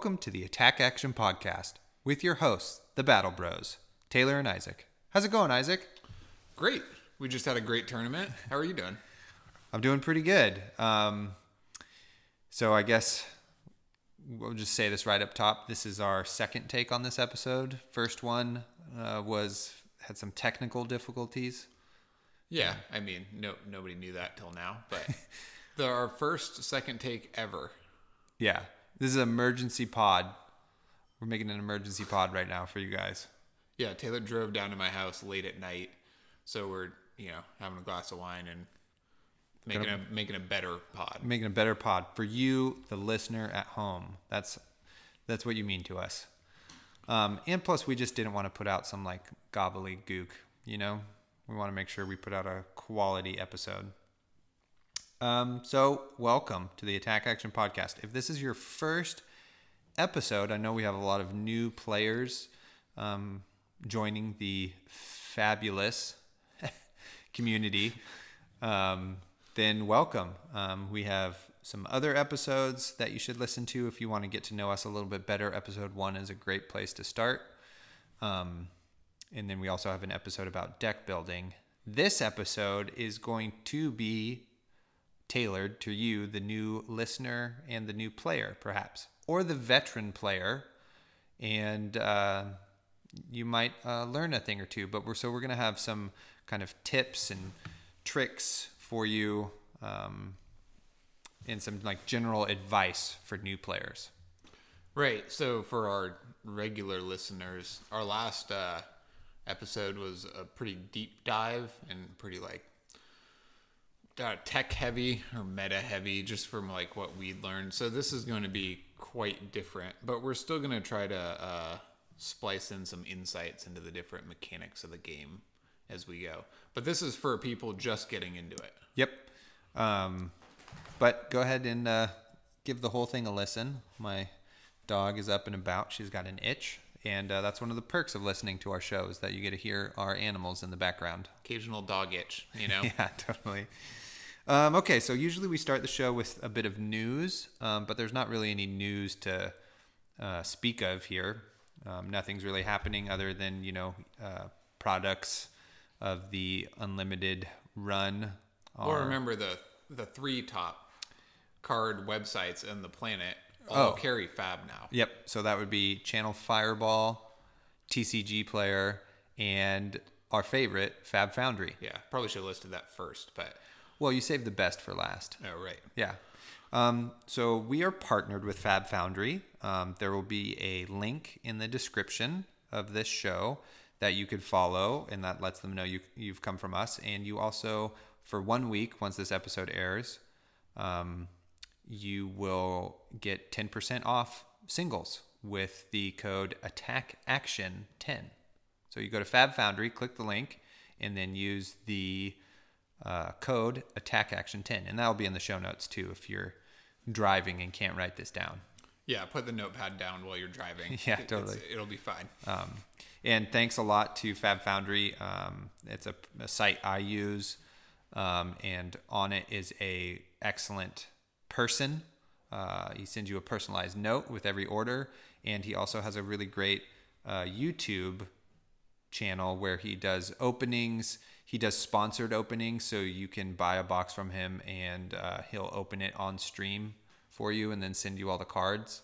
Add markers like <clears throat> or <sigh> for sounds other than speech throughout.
Welcome to the Attack Action Podcast with your hosts, the Battle Bros, Taylor and Isaac. How's it going, Isaac? Great. We just had a great tournament. How are you doing? I'm doing pretty good. Um, so I guess we'll just say this right up top. This is our second take on this episode. First one uh, was had some technical difficulties. Yeah, I mean, no, nobody knew that till now, but <laughs> the, our first second take ever. Yeah, this is an emergency pod. We're making an emergency pod right now for you guys. Yeah, Taylor drove down to my house late at night, so we're you know having a glass of wine and making a making a better pod. making a better pod for you, the listener at home. That's that's what you mean to us. Um, and plus, we just didn't want to put out some like gobbledygook. You know, we want to make sure we put out a quality episode. Um, so, welcome to the Attack Action Podcast. If this is your first episode, I know we have a lot of new players um, joining the fabulous <laughs> community. Um, then welcome. Um, we have some other episodes that you should listen to if you want to get to know us a little bit better. Episode one is a great place to start. Um, and then we also have an episode about deck building. This episode is going to be tailored to you, the new listener and the new player, perhaps, or the veteran player. And uh, you might uh, learn a thing or two. But we're so we're going to have some kind of tips and tricks for you, um, and some like general advice for new players. Right. So for our regular listeners, our last uh, episode was a pretty deep dive and pretty like uh, tech heavy or meta heavy, just from like what we learned. So this is going to be quite different, but we're still going to try to uh, splice in some insights into the different mechanics of the game as we go. But this is for people just getting into it. Yep. Um, but go ahead and uh, give the whole thing a listen. My dog is up and about. She's got an itch. And uh, that's one of the perks of listening to our show is that you get to hear our animals in the background. Occasional dog itch, you know. <laughs> Yeah, totally. Um, okay, so usually we start the show with a bit of news, um, but there's not really any news to uh, speak of here. Um, nothing's really happening other than you know uh, products of the unlimited run. Or are- remember the the three top card websites in the planet all Oh. carry Fab now. Yep. So that would be Channel Fireball, TCG Player, and our favorite Fab Foundry. Yeah, probably should have listed that first, but Well, you saved the best for last. oh right. Yeah. Um, so we are partnered with Fab Foundry. Um, there will be a link in the description of this show that you could follow, and that lets them know you, you've come from us. And you also, for one week, once this episode airs, um, you will get 10% off singles with the code Attack Action 10. So you go to Fab Foundry, click the link, and then use the uh, code Attack Action 10. And that'll be in the show notes too if you're driving and can't write this down. Yeah, put the notepad down while you're driving. <laughs> Yeah, It- it's- totally. It'll be fine. Um, and thanks a lot to Fab Foundry. Um, it's a, a site I use, um, and on it is a excellent person. Uh, he sends you a personalized note with every order, and he also has a really great uh, YouTube channel where he does openings. He does sponsored openings, so you can buy a box from him, and uh, he'll open it on stream for you, and then send you all the cards,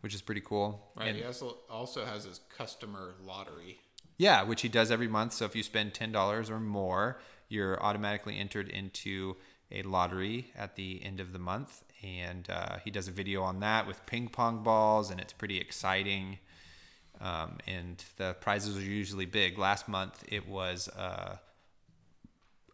which is pretty cool. Right. And- he also also has his customer lottery. yeah, which he does every month. So if you spend ten dollars or more, you're automatically entered into a lottery at the end of the month. And uh, he does a video on that with ping pong balls, and it's pretty exciting. Um, and the prizes are usually big. Last month it was, uh,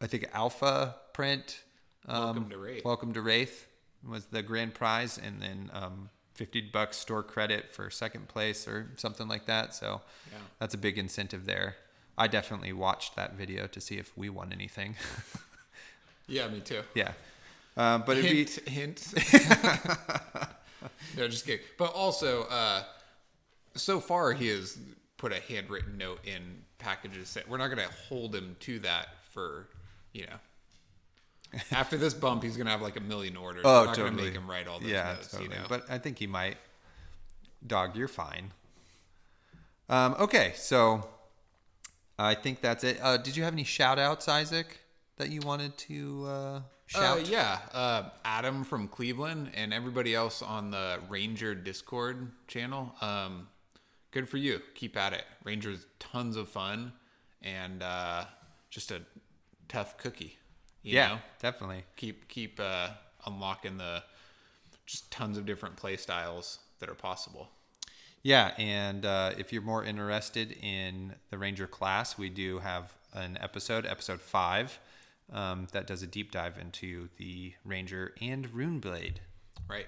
I think, Alpha Print. Um, Welcome to Rathe. Welcome to Rathe was the grand prize, and then um, fifty bucks store credit for second place or something like that. So Yeah. that's a big incentive there. I definitely watched that video to see if we won anything. <laughs> Yeah, me too. yeah, um, but it'd be hint, hint. <laughs> no, just kidding. But also, uh, so far he has put a handwritten note in packages. That we're not going to hold him to that for, you know. After this bump, he's going to have like a million orders. oh we're not totally to make him write all those yeah notes. totally. You know. But I think he might. dog, you're fine. Um, okay, so I think that's it. Uh, did you have any shout outs, Isaac, that you wanted to uh, Uh, shout? yeah, uh, Adam from Cleveland and everybody else on the Ranger Discord channel. Um, good for you. Keep at it. Ranger's tons of fun and uh, just a tough cookie. You yeah, know? definitely. keep keep uh, unlocking the just tons of different play styles that are possible. Yeah, and uh, if you're more interested in the Ranger class, we do have an episode, episode five, um, that does a deep dive into the Ranger and Runeblade. Right.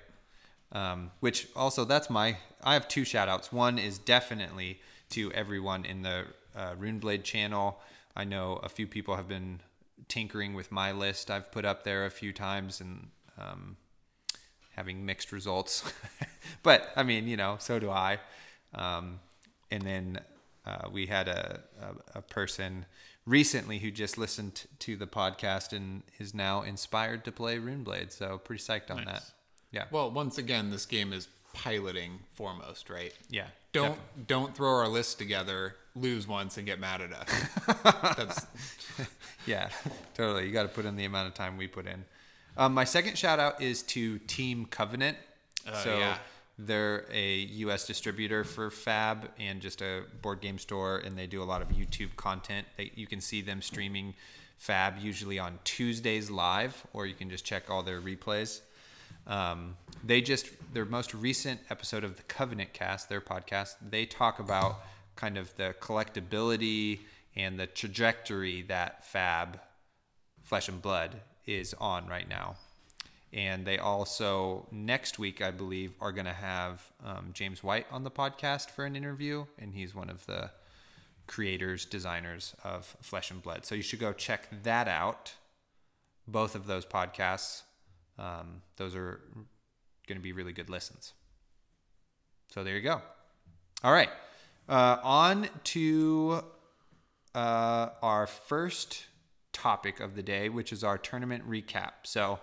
um, which also that's my i have two shout outs one is definitely to everyone in the uh, runeblade channel i know a few people have been tinkering with my list. I've put up there a few times and um, having mixed results. <laughs> But i mean you know so do i. Um, and then uh, we had a, a, a person recently who just listened to the podcast and is now inspired to play runeblade so pretty psyched on that. Yeah. Well, once again, this game is piloting foremost, right? yeah Don't definitely. don't throw our list together, lose once, and get mad at us. <laughs> That's Yeah, totally. You got to put in the amount of time we put in. Um, my second shout out is to Team Covenant. Uh, so yeah. they're a U.S. distributor for Fab and just a board game store, and they do a lot of YouTube content. They, you can see them streaming Fab usually on Tuesdays live, or you can just check all their replays. Um, they just their most recent episode of the Covenant Cast, their podcast, they talk about kind of the collectability and the trajectory that Fab Flesh and Blood is on right now. And they also next week, I believe, are going to have um, James White on the podcast for an interview, and he's one of the creators, designers of Flesh and Blood. So you should go check that out. Both of those podcasts, um, those are going to be really good listens. So there you go. All right, uh, on to uh, our first topic of the day, which is our tournament recap. So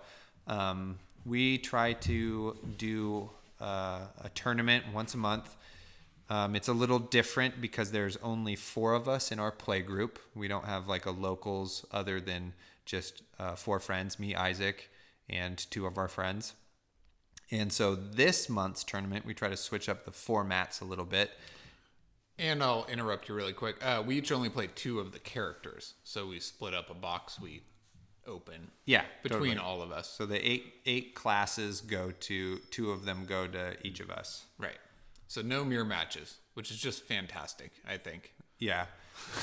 um, we try to do uh, a tournament once a month. Um, it's a little different because there's only four of us in our play group. We don't have like a locals other than just uh, four friends, me, Isaac, and two of our friends. And so this month's tournament, we try to switch up the formats a little bit. And I'll interrupt you really quick. Uh, we each only play two of the characters, so we split up a box we open Yeah, between totally. all of us. So the eight eight classes go to two of them go to each of us. Right. So no mirror matches, which is just fantastic. I think. Yeah.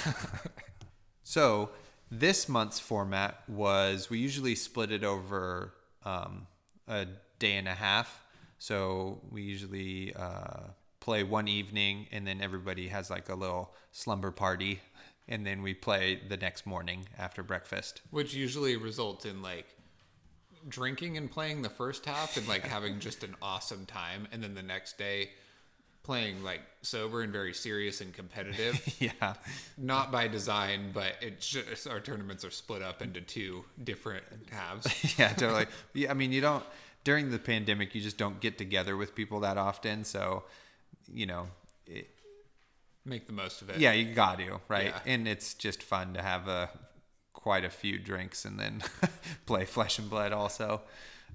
<laughs> so this month's format was we usually split it over um, a day and a half. So we usually uh, play one evening, and then everybody has like a little slumber party, and then we play the next morning after breakfast. which usually results in like drinking and playing the first half and like <laughs> having just an awesome time and then the next day playing like sober and very serious and competitive <laughs> yeah. not by design but it's just our tournaments are split up into two different halves <laughs> yeah, totally. Yeah, I mean, you don't during the pandemic, you just don't get together with people that often. So, you know, it, make the most of it yeah, you got to right, Yeah. and it's just fun to have a quite a few drinks and then <laughs> play Flesh and Blood also.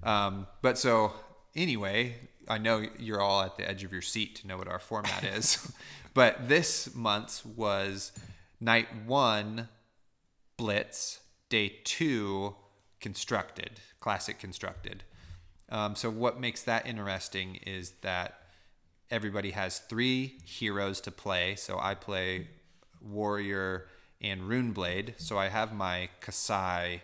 Um, but so anyway, I know you're all at the edge of your seat to know what our format <laughs> is, but this month's was night one blitz day two constructed classic constructed um, so what makes that interesting is that everybody has three heroes to play. So i play warrior and runeblade. So i have my Kassai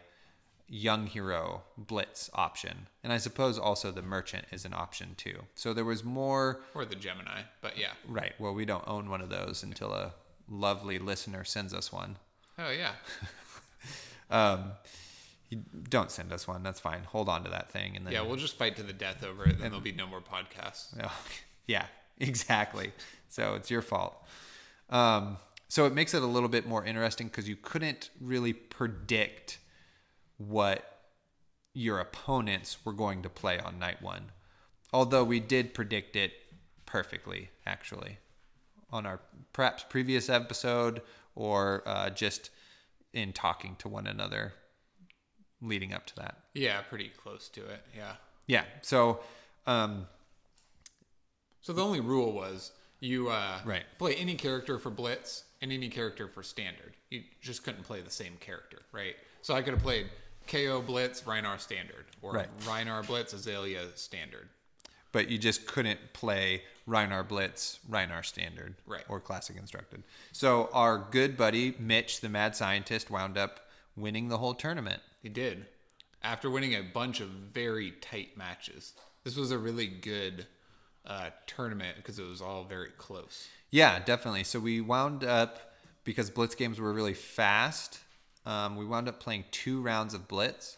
young hero blitz option. And i suppose also the merchant is an option too. So there was more or the gemini but yeah. Right. Well we don't own one of those until a lovely listener sends us one. Oh yeah. <laughs> Um, don't send us one. That's fine. Hold on to that thing, and then yeah we'll just fight to the death over it then there'll be no more podcasts. <laughs> Oh, yeah, <laughs> exactly. So it's your fault. Um, so it makes it a little bit more interesting because you couldn't really predict what your opponents were going to play on night one. Although we did predict it perfectly, actually, on our perhaps previous episode or uh, just in talking to one another leading up to that. Yeah, pretty close to it. Yeah. Yeah. So, um, So the only rule was you uh, Right. play any character for Blitz and any character for Standard. You just couldn't play the same character, right? So I could have played Kayo Blitz, Rhinar Standard, or Right. Rhinar Blitz, Azalea Standard. but you just couldn't play Rhinar Blitz, Rhinar Standard, Right. or Classic Instructed. So our good buddy Mitch, the mad scientist, wound up winning the whole tournament. He did. After winning a bunch of very tight matches. This was a really good uh, tournament because it was all very close. Yeah, definitely. So we wound up because Blitz games were really fast. Um, we wound up playing two rounds of Blitz,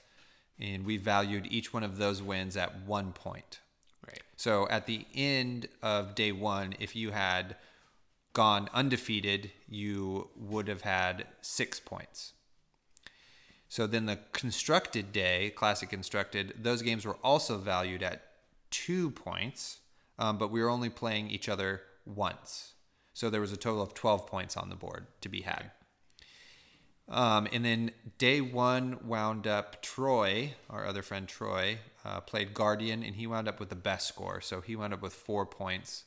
and we valued each one of those wins at one point. Right. So at the end of day one, if you had gone undefeated, you would have had six points. So then the constructed day, classic constructed, those games were also valued at two points, um, but we were only playing each other once. So there was a total of 12 points on the board to be had. Um, and then day one wound up Troy, our other friend Troy, uh, played Guardian, and he wound up with the best score. So he wound up with four points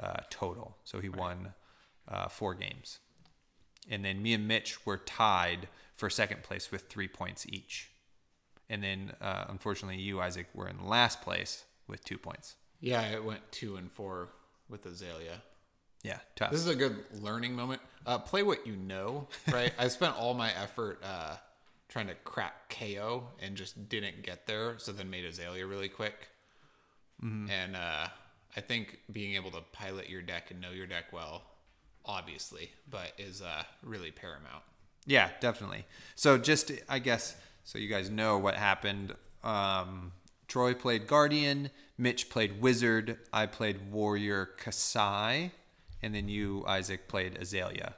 uh, total. So he won uh, four games. And then me and Mitch were tied for second place with three points each. And then, uh, unfortunately, you, Isaac, were in last place with two points. Yeah, it went two and four with Azalea. Yeah, tough. This is a good learning moment. Uh, play what you know, <laughs> right? I spent all my effort uh, trying to crack Kayo and just didn't get there. So then made Azalea really quick. And uh, I think being able to pilot your deck and know your deck well, obviously, but is uh, really paramount. Yeah, definitely. So just I guess so you guys know what happened. Um, Troy played Guardian, Mitch played Wizard, I played Warrior Kassai, and then you Isaac played Azalea.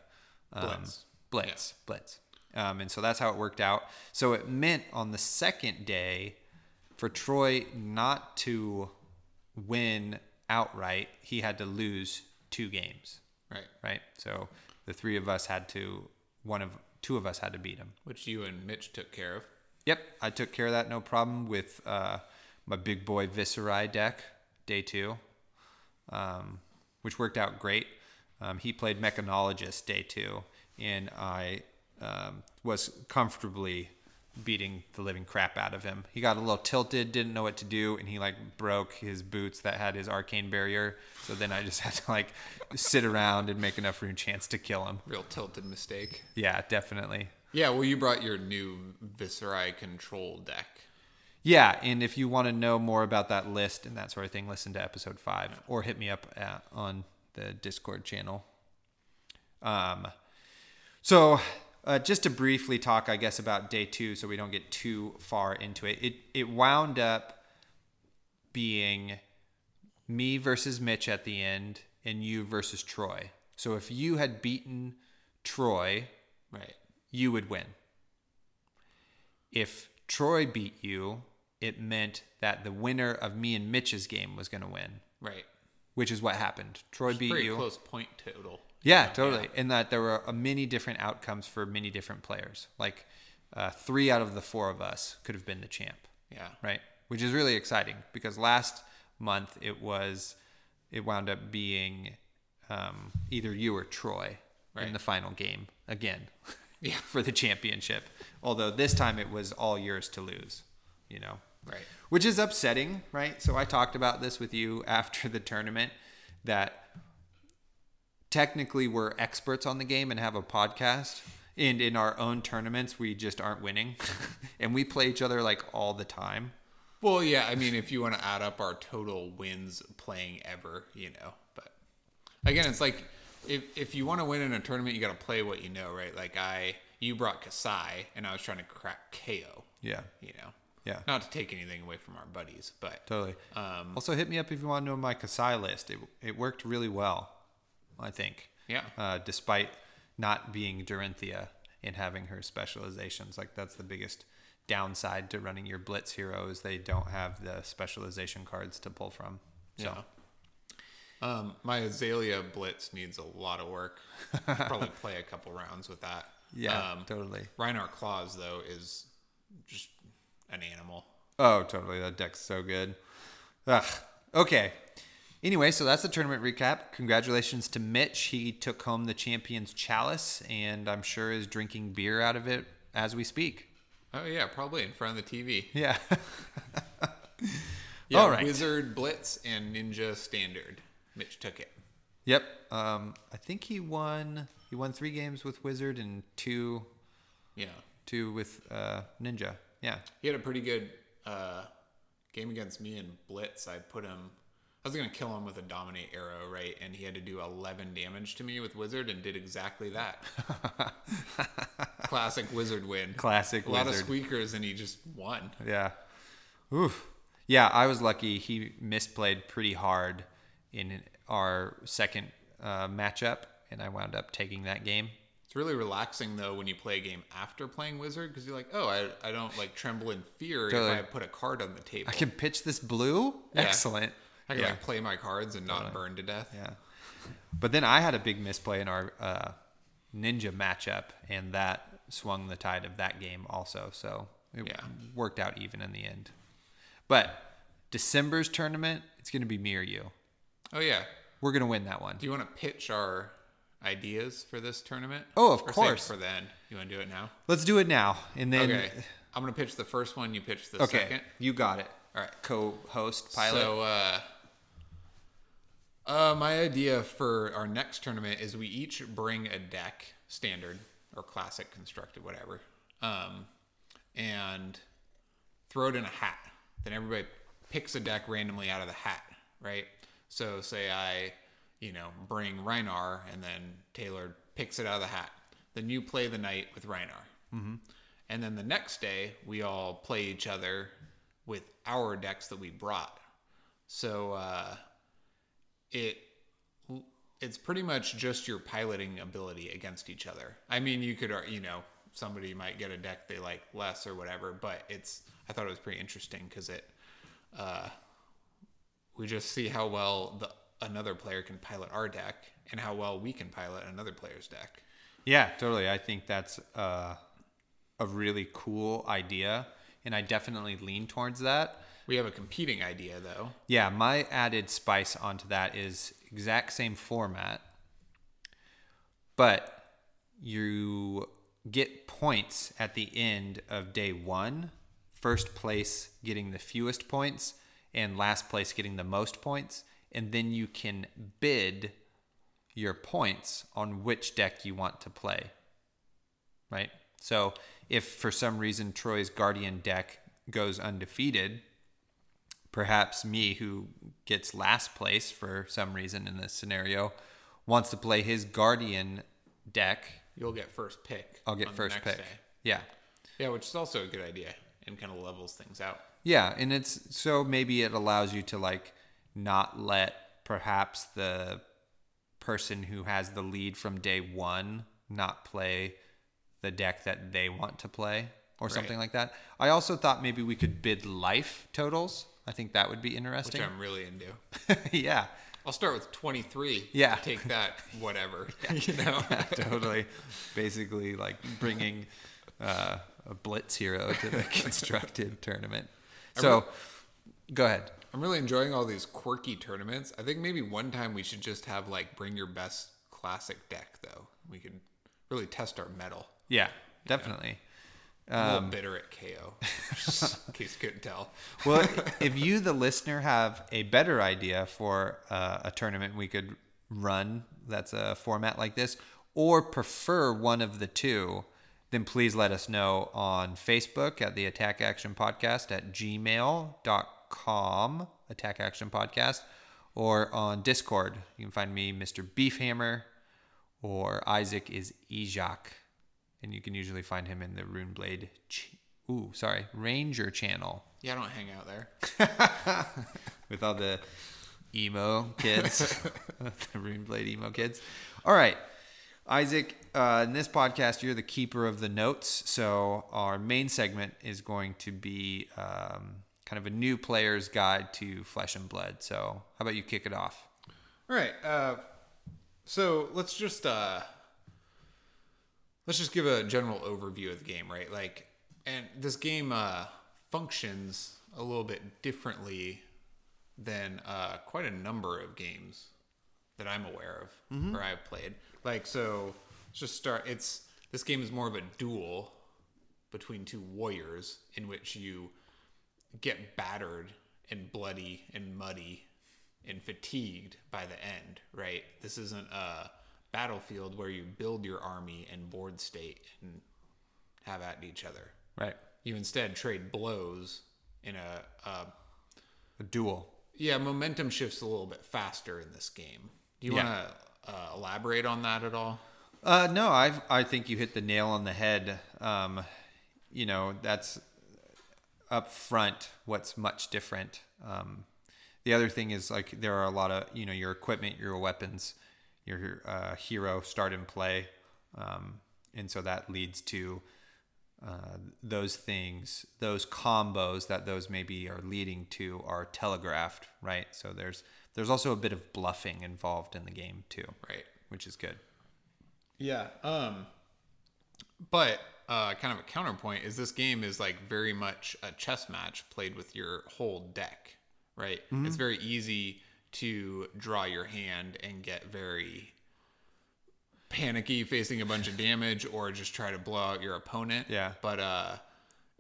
Um, Blitz. Blitz. Blitz. Um, and so that's how it worked out. So it meant on the second day for Troy not to win outright, he had to lose two games, Right. right? So the three of us had to one of two of us had to beat him. Which you and Mitch took care of. Yep, I took care of that no problem with uh, my big boy Viserai deck, day two, um, which worked out great. Um, he played Mechanologist day two, and I um, was comfortably beating the living crap out of him. He got a little tilted, didn't know what to do, and he like broke his boots that had his arcane barrier. So then I just <laughs> had to like sit around and make enough Runechants to kill him. Real tilted mistake. Yeah, definitely. Yeah, well, you brought your new Viserai control deck. Yeah, and if you want to know more about that list and that sort of thing, listen to episode five or hit me up at, on the Discord channel. Um, so uh, just to briefly talk, I guess, about day two, so we don't get too far into it. It it wound up being me versus Mitch at the end, and you versus Troy. So if you had beaten Troy, Right. you would win. If Troy beat you, it meant that the winner of me and Mitch's game was going to win, Right. which is what happened. Troy beat Pretty you. close point total. Yeah, totally. In that there were uh, many different outcomes for many different players. Like uh, three out of the four of us could have been the champ, Yeah. right? Which is really exciting because last month it was, it wound up being um, either you or Troy in the final game again. Yeah. <laughs> for the championship. Although this time it was all yours to lose, you know. Right. Which is upsetting, right? So I talked about this with you <laughs> after the tournament that technically we're experts on the game and have a podcast. And in our own tournaments, we just aren't winning. <laughs> and we play each other like all the time. Well, yeah. I mean, if you want to add up our total wins playing ever, you know, but again, it's like if if you want to win in a tournament, you got to play what you know, right? Like I, you brought Kassai, and I was trying to crack Kayo. Yeah. You know. Yeah. Not to take anything away from our buddies, but Totally. Um, also, hit me up if you want to know my Kassai list. It, it worked really well, I think. Yeah. Uh, despite not being Dorinthia and having her specializations. Like, that's the biggest downside to running your Blitz hero is they don't have the specialization cards to pull from. So, yeah. Um, my Azalea Blitz needs a lot of work. Probably <laughs> play a couple rounds with that. Yeah, Um, totally. Reinhardt Claus though is just an animal. Oh, totally. That deck's so good. Ugh. Okay. Anyway, so that's the tournament recap. Congratulations to Mitch. He took home the Champions Chalice, and I'm sure is drinking beer out of it as we speak. Oh yeah, probably in front of the TV. Yeah. <laughs> Yeah, All right. Wizard Blitz and Ninja Standard. Mitch took it. yep. Um, I think he won. He won three games with Wizard and two, Yeah, two with uh, Ninja. Yeah. he had a pretty good uh, game against me in Blitz. I put him. I was gonna kill him with a dominate arrow, right? And he had to do 11 damage to me with Wizard, and did exactly that. <laughs> Classic Wizard win. Classic Wizard. A lot of squeakers, and he just won. Yeah. Oof. Yeah, I was lucky. He misplayed pretty hard in our second uh, matchup, and I wound up taking that game. It's really relaxing though when you play a game after playing Wizard because you're like, oh, I, I don't like tremble in fear Totally. if I put a card on the table. I can pitch this blue. Yeah. Excellent. I can yeah. like play my cards and not burn to death. yeah. But then I had a big misplay in our uh, ninja matchup, and that swung the tide of that game also. So it Yeah. worked out even in the end. But December's tournament, it's going to be me or you. Oh yeah. We're going to win that one. Do you want to pitch our ideas for this tournament? Oh, of Or course. for then. You want to do it now? Let's do it now, and then okay. I'm gonna pitch the first one. You pitch the Okay, second. you got it. All right. Co-host pilot. So, uh, uh, my idea for our next tournament is we each bring a deck, standard or classic, constructed, whatever, um, and throw it in a hat. Then everybody picks a deck randomly out of the hat, right? So, say I, you know, bring Rhinar, and then Taylor picks it out of the hat. Then you play the night with Rhinar. Mm-hmm. And then the next day, we all play each other with our decks that we brought. So uh, it it's pretty much just your piloting ability against each other. I mean, you could you know somebody might get a deck they like less or whatever, but it's I thought it was pretty interesting because it uh, we just see how well the another player can pilot our deck and how well we can pilot another player's deck. yeah, totally. I think that's uh, a really cool idea, and I definitely lean towards that. We have a competing idea though. Yeah, my added spice onto that is exact same format, but you get points at the end of day one. First place getting the fewest points, and last place getting the most points. And then you can bid your points on which deck you want to play. Right? So if for some reason Troy's Guardian deck goes undefeated, perhaps me, who gets last place for some reason in this scenario, wants to play his Guardian deck, You'll get first pick. I'll get first pick. day. Yeah. Yeah, which is also a good idea and kind of levels things out. Yeah, and it's so maybe it allows you to like not let perhaps the person who has the lead from day one not play the deck that they want to play or something like that. I also thought maybe we could bid life totals. I think that would be interesting. which. I'm really into. <laughs> yeah, I'll start with 23. Yeah. Take that, <laughs> whatever. <laughs> you know? totally. Basically, like bringing uh, a blitz hero to the constructed tournament. So, go ahead. I'm really enjoying all these quirky tournaments. I think maybe one time we should just have like bring your best classic deck though. We could really test our metal. Yeah, definitely. A Um, little bitter at Kayo, <laughs> in case you couldn't tell. well, <laughs> if you, the listener, have a better idea for uh, a tournament we could run that's a format like this, or prefer one of the two, then please let us know on Facebook at the Attack Action Podcast at gmail.com, Com attack Action Podcast, or on Discord. You can find me, Mr. Beefhammer, or Isaac is Ejak. And you can usually find him in the Runeblade, ch- ooh, sorry, Ranger channel Yeah, I don't hang out there. <laughs> with all the emo kids, <laughs> the Runeblade emo kids. All right, Isaac. Uh, in this podcast, you're the keeper of the notes. So our main segment is going to be um, kind of a new player's guide to Flesh and Blood. So how about you kick it off? All right. Uh, so let's just uh, let's just give a general overview of the game, right? Like, and this game uh, functions a little bit differently than uh, quite a number of games that I'm aware of or I've played. Like, so let's just start. It's this game is more of a duel between two warriors in which you get battered and bloody and muddy and fatigued by the end, right? This isn't a battlefield where you build your army and board state and have at each other. Right. You instead trade blows in a, a A duel. yeah, momentum shifts a little bit faster in this game. Do you Yeah. want to uh, elaborate on that at all? Uh, no, I I think you hit the nail on the head. Um, you know, that's up front. What's much different. Um, the other thing is like there are a lot of you know your equipment, your weapons, your uh, hero start and play, um, and so that leads to uh, those things, those combos that those maybe are leading to are telegraphed, right? So there's there's also a bit of bluffing involved in the game too, Right. which is good. Yeah. Um but uh kind of a counterpoint is this game is like very much a chess match played with your whole deck, right? It's very easy to draw your hand and get very panicky facing a bunch of damage or just try to blow out your opponent. Yeah. But uh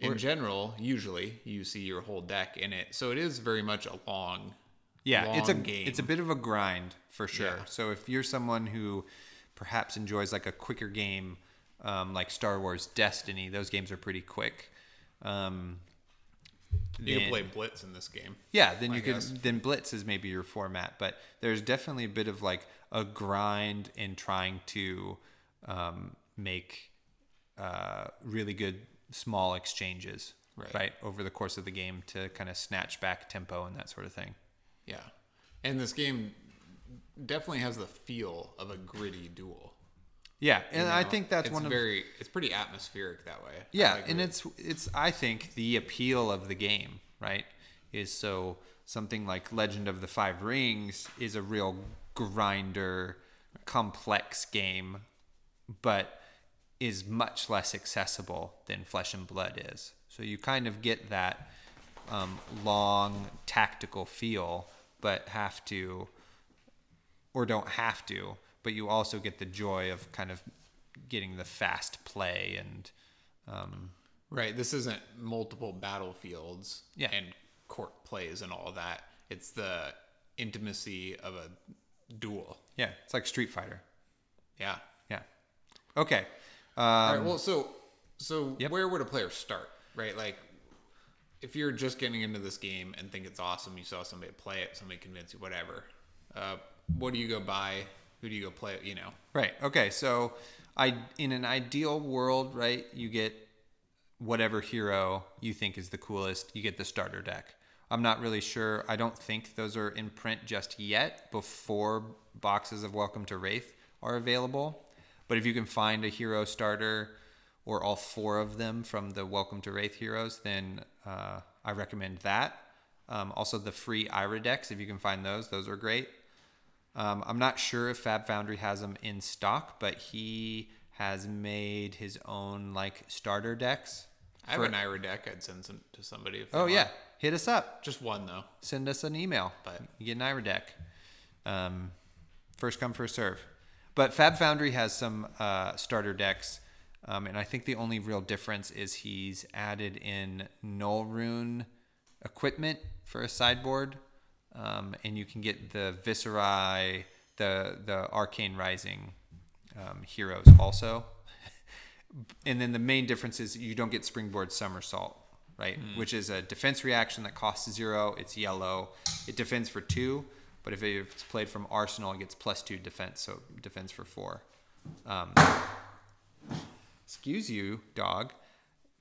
in general, usually you see your whole deck in it. So it is very much a long Yeah, it's a game. it's a bit of a grind for sure. Yeah. So if you're someone who perhaps enjoys like a quicker game, um, like Star Wars Destiny, those games are pretty quick. Um, you can play blitz in this game. yeah, then I you could guess. then Blitz is maybe your format, but there's definitely a bit of like a grind in trying to um, make uh, really good small exchanges, Right. over the course of the game to kind of snatch back tempo and that sort of thing. Yeah. And this game definitely has the feel of a gritty duel. Yeah, and you I think that's one of very it's pretty atmospheric that way. Yeah, like and it. it's it's I think the appeal of the game, right, is so something like Legend of the Five Rings is a real grinder, complex game, but is much less accessible than Flesh and Blood is. So you kind of get that um, long tactical feel, but have to or don't have to, but you also get the joy of kind of getting the fast play and um, right. This isn't multiple battlefields Yeah. and court plays and all that. It's the intimacy of a duel. yeah, it's like Street Fighter. Yeah. Yeah. Okay. Um, all right. Well, so so Yep. where would a player start? Right. Like if you're just getting into this game and think it's awesome, you saw somebody play it, somebody convinced you, whatever. Uh, what do you go buy? Who do you go play? You know. Right. Okay. So, I in an ideal world, right, you get whatever hero you think is the coolest. You get the starter deck. I'm not really sure. I don't think those are in print just yet. Before boxes of Welcome to Rathe are available, but if you can find a hero starter or all four of them from the Welcome to Rathe heroes, then uh, I recommend that. Um, also, the free Ira decks, if you can find those, those are great. Um, I'm not sure if Fab Foundry has them in stock, but he has made his own like starter decks. I have for- an Ira deck. I'd send some to somebody. If Oh want. yeah, hit us up. just one though. Send us an email. But- you get an Ira deck. Um, first come, first serve. But Fab Foundry has some uh, starter decks, um, and I think the only real difference is he's added in Nullrune equipment for a sideboard, um, and you can get the Viserai, the the Arcane Rising um, heroes also. <laughs> and then the main difference is you don't get Springboard Somersault, right? Which is a defense reaction that costs zero. It's yellow. It defends for two, but if it's played from Arsenal, it gets plus two defense, so it defends for four. Um, excuse you, dog.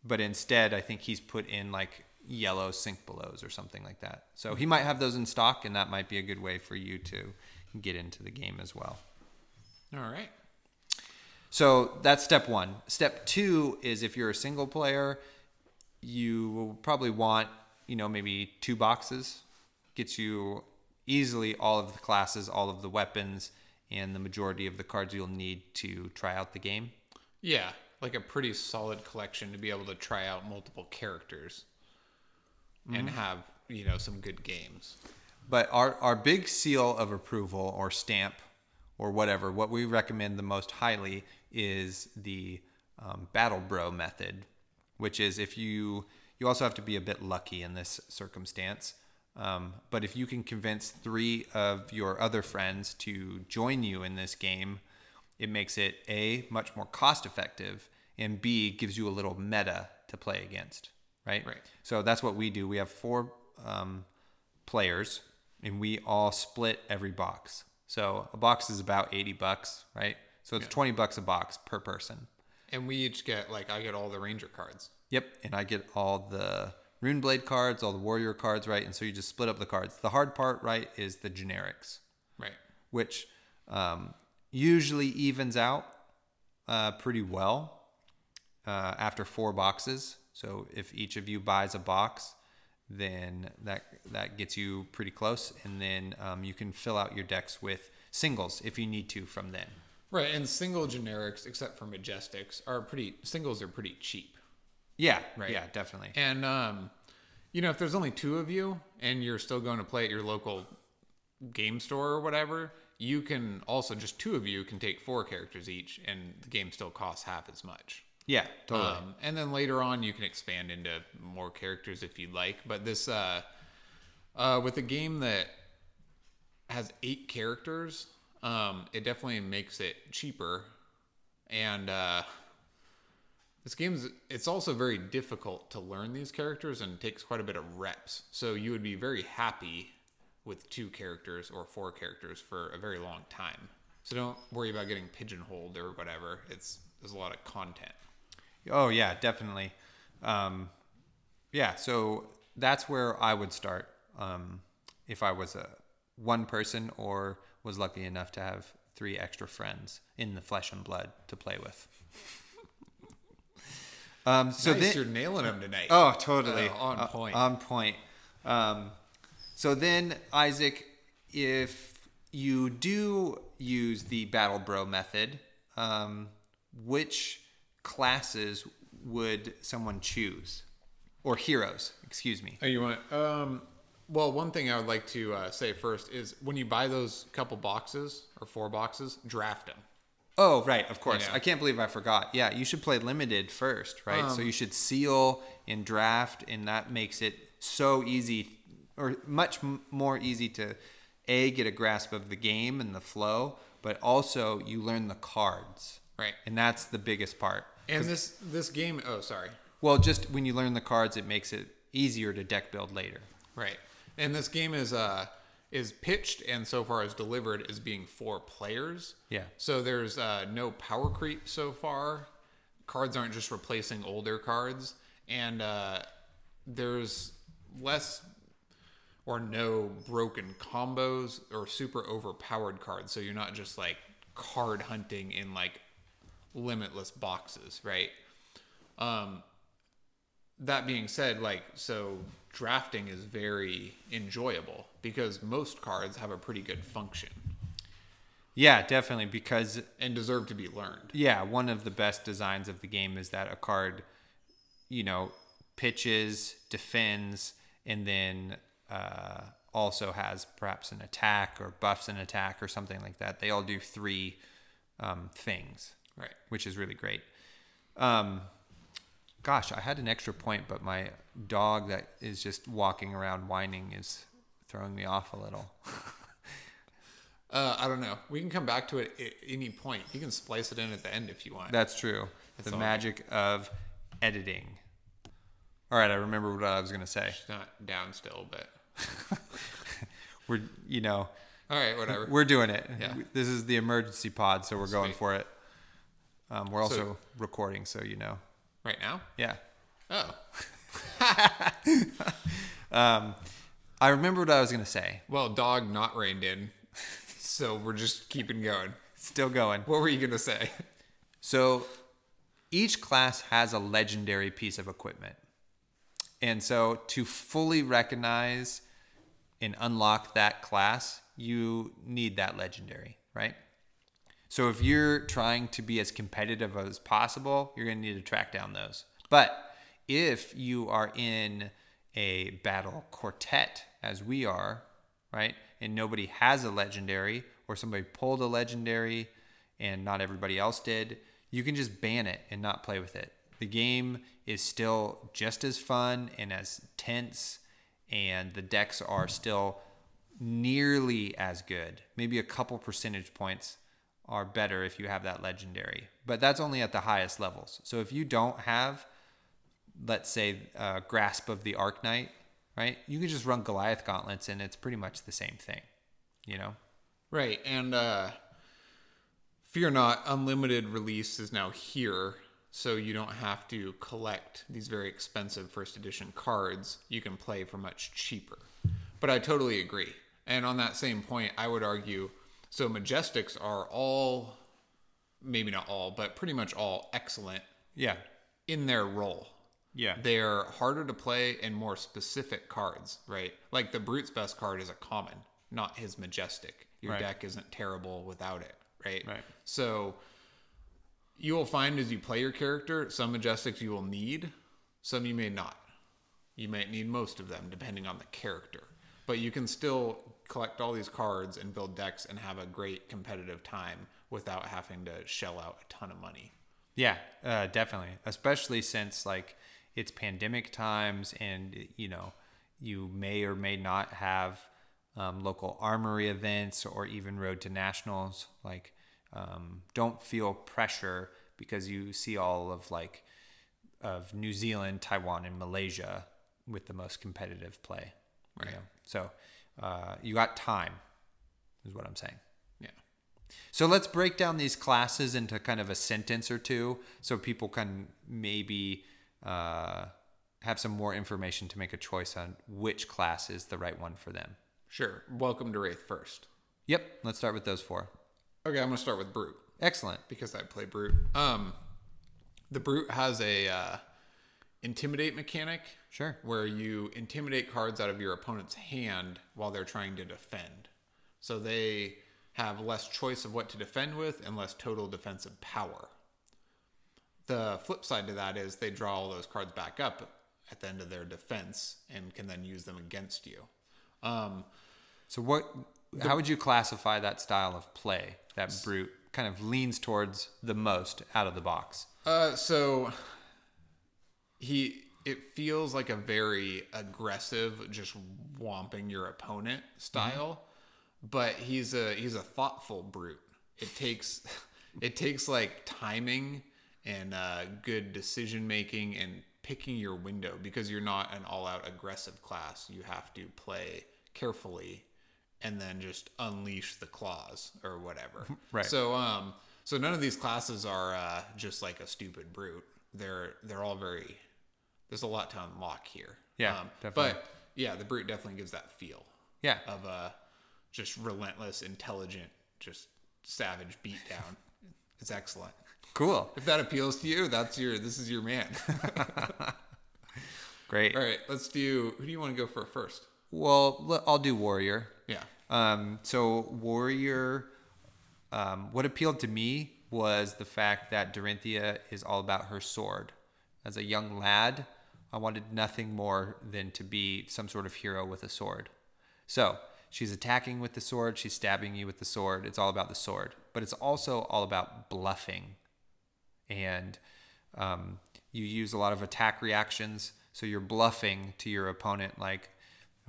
But instead, I think he's put in like yellow sink belows or something like that. So he might have those in stock, and that might be a good way for you to get into the game as well. All right. So that's step one. Step two is if you're a single player, you will probably want, you know, maybe two boxes. Gets you easily all of the classes, all of the weapons, and the majority of the cards you'll need to try out the game. Yeah, like a pretty solid collection to be able to try out multiple characters and have, you know, some good games. But our, our big seal of approval or stamp or whatever, what we recommend the most highly is the um, Battle Bro method, which is if you, you also have to be a bit lucky in this circumstance. Um, but if you can convince three of your other friends to join you in this game, it makes it A, much more cost effective, and B, gives you a little meta to play against, right? Right. So that's what we do. We have four um, players, and we all split every box. So a box is about 80 bucks, right? So it's 20 bucks a box per person. And we each get, like, I get all the Ranger cards. Yep, and I get all the Runeblade cards, all the Warrior cards, right? And so you just split up the cards. The hard part, right, is the generics, Right. which um, usually evens out uh, pretty well uh, after four boxes. So if each of you buys a box, then that that gets you pretty close, and then um, you can fill out your decks with singles if you need to from then. Right. And single generics, except for Majestics, are pretty, singles are pretty cheap. Yeah, Right. Yeah, definitely. And um, you know, if there's only two of you and you're still going to play at your local game store or whatever, you can also just two of you can take four characters each, and the game still costs half as much. Yeah, totally. Um, and then later on, you can expand into more characters if you'd like. But this, uh, uh, with a game that has eight characters, um, it definitely makes it cheaper. And uh, this game's it's also very difficult to learn these characters and takes quite a bit of reps. So you would be very happy with two characters or four characters for a very long time. So don't worry about getting pigeonholed or whatever. It's there's a lot of content. Oh yeah, definitely. Um, yeah, so that's where I would start um, if I was a one person or was lucky enough to have three extra friends in the flesh and blood to play with. <laughs> um, so nice, then, you're nailing them tonight. Oh, totally. Uh, on Uh, point. on point. Um, so then, Isaac, if you do use the Battle Bro method, um, which classes would someone choose? Or heroes, excuse me. Oh, you want? Um, well, one thing I would like to uh, say first is when you buy those couple boxes or four boxes, draft them. Oh, right, of course. Yeah. I can't believe I forgot. Yeah, you should play limited first, right? so you should seal and draft, and that makes it so easy, or much m- more easy to a get a grasp of the game and the flow, but also you learn the cards, Right. and that's the biggest part. And this this game. Oh, sorry. Well, just when you learn the cards, it makes it easier to deck build later. Right. And this game is uh is pitched and so far is delivered as being four players. Yeah. So there's uh, no power creep so far. Cards aren't just replacing older cards, and uh, there's less or no broken combos or super overpowered cards. So you're not just like card hunting in like limitless boxes, right? Um, that being said, like so drafting is very enjoyable because most cards have a pretty good function Yeah, definitely, because and deserve to be learned. yeah, one of the best designs of the game is that a card, you know, pitches, defends, and then uh, also has perhaps an attack or buffs an attack or something like that. They all do three um, things, Right. which is really great. Um, gosh, I had an extra point, but my dog that is just walking around whining is throwing me off a little. <laughs> Uh, I don't know. We can come back to it at any point. You can splice it in at the end if you want. That's true. the magic of editing. All right, I remember what I was going to say. It's not down still, but <laughs> We're, you know, all right, whatever. we're doing it. Yeah. This is the emergency pod, so we're going for it. Um, we're also So- recording, so you know. right now? Yeah. Oh, <laughs> I remember what I was going to say. well, dog not reined in, so we're just keeping going. Still going. What were you gonna say? So each class has a legendary piece of equipment. And so to fully recognize and unlock that class, you need that legendary, right? So if you're trying to be as competitive as possible, you're going to need to track down those. But if you are in a battle quartet, as we are, right, and nobody has a legendary, or somebody pulled a legendary and not everybody else did, you can just ban it and not play with it. The game is still just as fun and as tense, and the decks are still nearly as good. Maybe a couple percentage points are better if you have that legendary, but that's only at the highest levels. So if you don't have, let's say, uh, Grasp of the Arknight, right? You can just run Goliath Gauntlets, and it's pretty much the same thing, you know? Right, and uh, fear not, unlimited release is now here, so you don't have to collect these very expensive first edition cards. You can play for much cheaper. But I totally agree. And on that same point, I would argue so Majestics are all, maybe not all, but pretty much all excellent Yeah. in their role. Yeah. They're harder to play and more specific cards, right? Like the Brute's best card is a common, not his Majestic. Your Right. deck isn't terrible without it, right? Right. So you will find as you play your character, some Majestics you will need, some you may not. You might need most of them depending on the character. But you can still collect all these cards and build decks and have a great competitive time without having to shell out a ton of money. Yeah, uh, definitely. Especially since like it's pandemic times, and you know you may or may not have um, local armory events or even road to nationals. Like, um, don't feel pressure because you see all of like of New Zealand, Taiwan, and Malaysia with the most competitive play. Right. So uh, you got time, is what I'm saying. Yeah. So let's break down these classes into kind of a sentence or two so people can maybe uh, have some more information to make a choice on which class is the right one for them. Sure. Welcome to Rathe first. Yep, let's start with those four. Okay, I'm gonna start with Brute Excellent. because I play Brute. Um, the Brute has a uh, intimidate mechanic Sure. where you intimidate cards out of your opponent's hand while they're trying to defend. So they have less choice of what to defend with and less total defensive power. The flip side to that is they draw all those cards back up at the end of their defense and can then use them against you. Um, So what? how would you classify that style of play that brute kind of leans towards the most out of the box? Uh, so he it feels like a very aggressive, just whomping your opponent style, but he's a he's a thoughtful brute. It <laughs> takes it takes like timing and uh, good decision making and picking your window because you're not an all out aggressive class. You have to play carefully and then just unleash the claws or whatever. <laughs> Right. So um so none of these classes are uh, just like a stupid brute. They're they're all very there's a lot to unlock here. Yeah, Um, definitely. But yeah, the brute definitely gives that feel Yeah. of a just relentless, intelligent, just savage beatdown. <laughs> it's excellent. Cool. If that appeals to you, that's your this is your man. <laughs> Great. All right, let's do. Who do you want to go for first? Well, I'll do warrior. Yeah. Um, so warrior, um, what appealed to me was the fact that Dorinthia is all about her sword. As a young lad, I wanted nothing more than to be some sort of hero with a sword. So she's attacking with the sword, she's stabbing you with the sword. It's all about the sword, but it's also all about bluffing. And um, you use a lot of attack reactions. So you're bluffing to your opponent, like,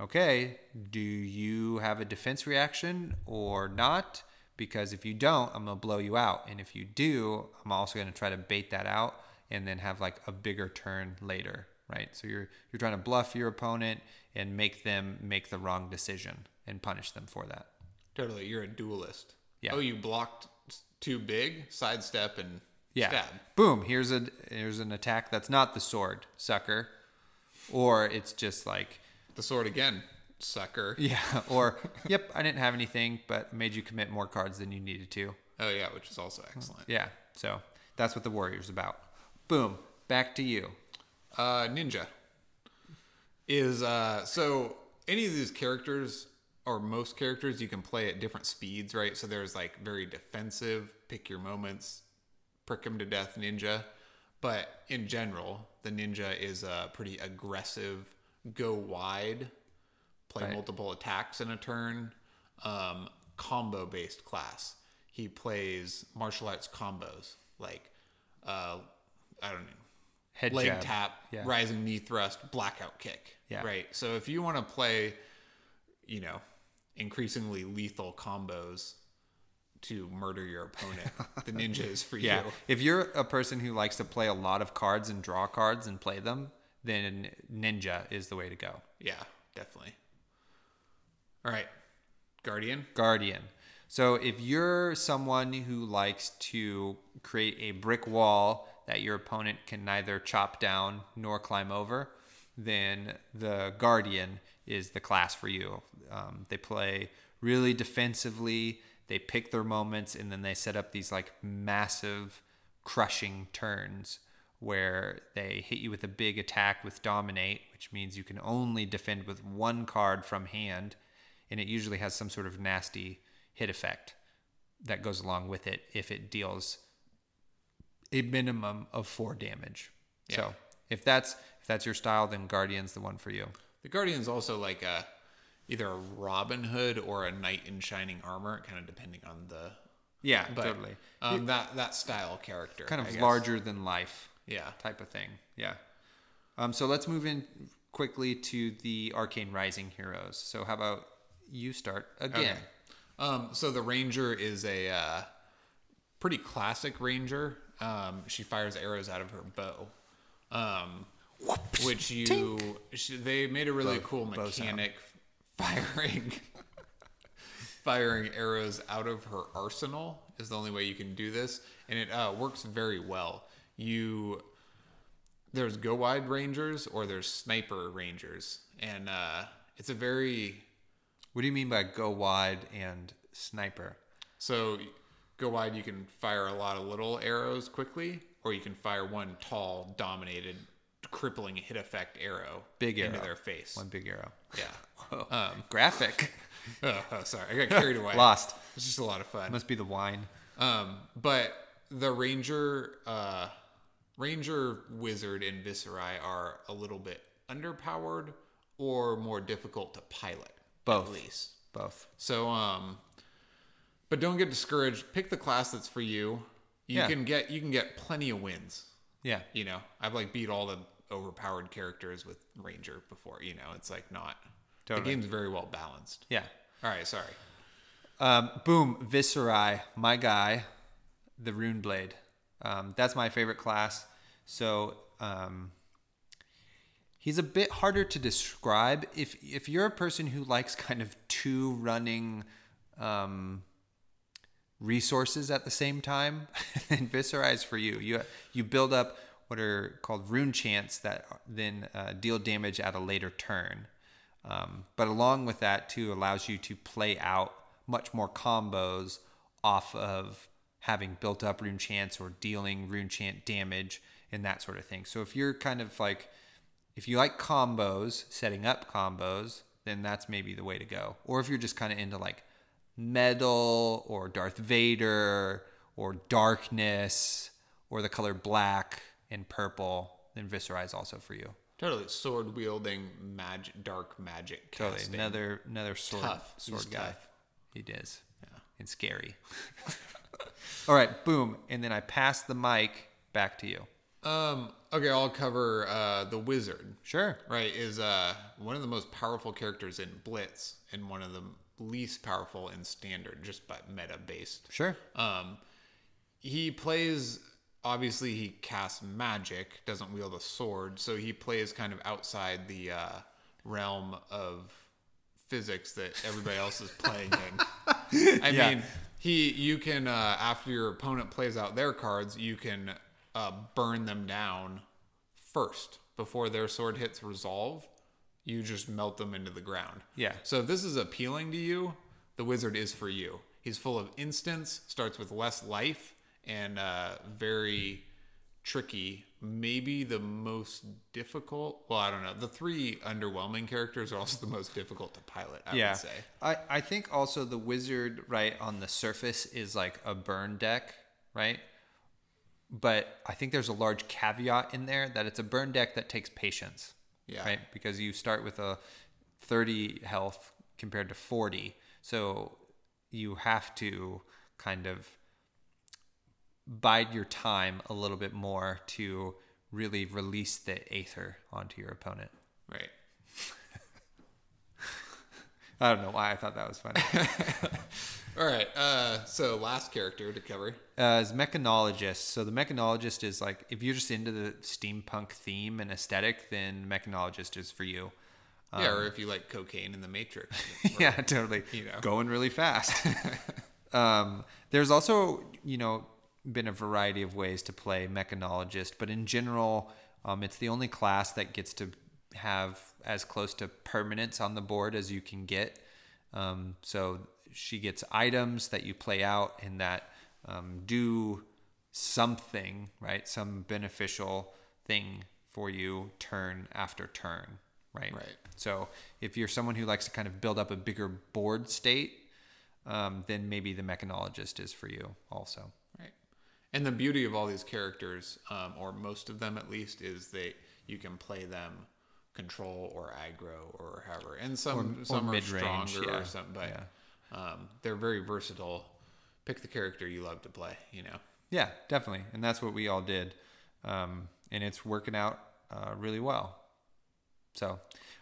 okay, do you have a defense reaction or not? Because if you don't, I'm gonna blow you out. And if you do, I'm also gonna try to bait that out and then have like a bigger turn later, right? So you're you're trying to bluff your opponent and make them make the wrong decision and punish them for that. Totally. You're a duelist. Yeah. Oh, you blocked too big, sidestep and Yeah. stab. Boom. Here's a here's an attack that's not the sword, sucker. Or it's just like The sword again, sucker. <laughs> yeah. Or yep, I didn't have anything, but made you commit more cards than you needed to. Oh yeah, which is also excellent. Yeah. So that's what the warrior's about. Boom. Back to you. Uh, ninja is uh, so any of these characters or most characters you can play at different speeds, right? So there's like very defensive, pick your moments, prick him to death ninja. But in general, the ninja is a pretty aggressive, go wide, play Right. multiple attacks in a turn, um, combo based class. He plays martial arts combos like uh, I don't know, Head leg jab. tap, Yeah. rising knee thrust, blackout kick. Yeah. Right. So if you want to play, you know, increasingly lethal combos to murder your opponent, <laughs> the ninja is for Yeah. you. If you're a person who likes to play a lot of cards and draw cards and play them, then Ninja is the way to go. Yeah, definitely. All right. Guardian. Guardian. So if you're someone who likes to create a brick wall that your opponent can neither chop down nor climb over, then the Guardian is the class for you. Um, they play really defensively. They pick their moments and then they set up these like massive crushing turns where they hit you with a big attack with dominate, which means you can only defend with one card from hand, and it usually has some sort of nasty hit effect that goes along with it if it deals a minimum of four damage. So if that's if that's your style, then Guardian's the one for you. The Guardian's also like a either a Robin Hood or a knight in shining armor, kind of depending on the Yeah, but, totally. um, that that style character. Kind of larger than life Yeah. type of thing. Yeah. Um, so let's move in quickly to the Arcane Rising heroes. So how about you start again? Okay. Um, so the ranger is a uh, pretty classic ranger. Um, she fires arrows out of her bow, um, which you she, they made a really cool bow sound. mechanic <laughs> firing firing arrows out of her arsenal is the only way you can do this, and it uh, works very well. You there's go wide rangers or there's sniper rangers, and uh, it's a very What do you mean by go wide and sniper? So go wide, you can fire a lot of little arrows quickly, or you can fire one tall, dominated, crippling hit effect arrow Big into arrow. their face. One big arrow. Yeah. <laughs> Um, Graphic. <laughs> oh, oh, sorry, I got carried away. Lost. It's just a lot of fun. Must be the wine. Um, but the ranger, uh, ranger wizard and Viserai are a little bit underpowered or more difficult to pilot. Both. at least. Both. So, um, but don't get discouraged. Pick the class that's for you. You Yeah. can get you can get plenty of wins. Yeah. You know, I've like beat all the overpowered characters with Ranger before. You know, it's like not Totally. the game's very well balanced. Yeah. All right, sorry. Um, boom, Viserai, my guy, the Runeblade. Um, that's my favorite class. So um, he's a bit harder to describe. If if you're a person who likes kind of two running um, resources at the same time, <laughs> then Viserai's for you. You you build up what are called Runechants that then uh, deal damage at a later turn. Um, but along with that too allows you to play out much more combos off of having built up Runechants or dealing Runechant damage and that sort of thing. So if you're kind of like if you like combos, setting up combos, then that's maybe the way to go. Or if you're just kind of into like metal or Darth Vader or darkness or the color black and purple, then Viserai is also for you. Totally sword wielding magic, dark magic. Totally, another another sword Tough. sword He's guy. tough. He is. Yeah. And scary. <laughs> All right, boom, and then I pass the mic back to you. Um. Okay, I'll cover uh, the wizard. Sure. Right is uh one of the most powerful characters in Blitz and one of the least powerful in Standard, just by meta based. Sure. Um, he plays. Obviously, he casts magic, doesn't wield a sword, so he plays kind of outside the uh, realm of physics that everybody else is playing in. <laughs> I Yeah. mean, he you can uh, after your opponent plays out their cards, you can uh, burn them down first before their sword hits resolve. You just melt them into the ground. Yeah. So if this is appealing to you, the wizard is for you. He's full of instants, starts with less life, and uh, very tricky maybe the most difficult. Well, I don't know. The three underwhelming characters are also the most difficult to pilot. I yeah. would say. I, I think also the wizard, right, on the surface is like a burn deck, right? But I think there's a large caveat in there that it's a burn deck that takes patience. Yeah. Right? Because you start with a 30 health compared to 40. So you have to kind of bide your time a little bit more to really release the aether onto your opponent. Right. I don't know why I thought that was funny. <laughs> All right. Uh, so last character to cover. uh, is mechanologist. So the mechanologist is like if you're just into the steampunk theme and aesthetic, then mechanologist is for you. yeah, or if you like cocaine in the Matrix. <laughs> yeah, totally. you know. Going really fast. <laughs> um, there's also, you know, been a variety of ways to play mechanologist, but in general, um, it's the only class that gets to have as close to permanence on the board as you can get. Um, so she gets items that you play out and that um, do something, right? Some beneficial thing for you turn after turn, right? Right. So if you're someone who likes to kind of build up a bigger board state, um, then maybe the mechanologist is for you also. Right. And the beauty of all these characters, um, or most of them at least, is that you can play them control or aggro or however. And some Or- or some are mid-range, stronger yeah. or something, but Yeah. um, they're very versatile. Pick the character you love to play. You know. Yeah, definitely. And that's what we all did. Um, and it's working out uh, really well. So,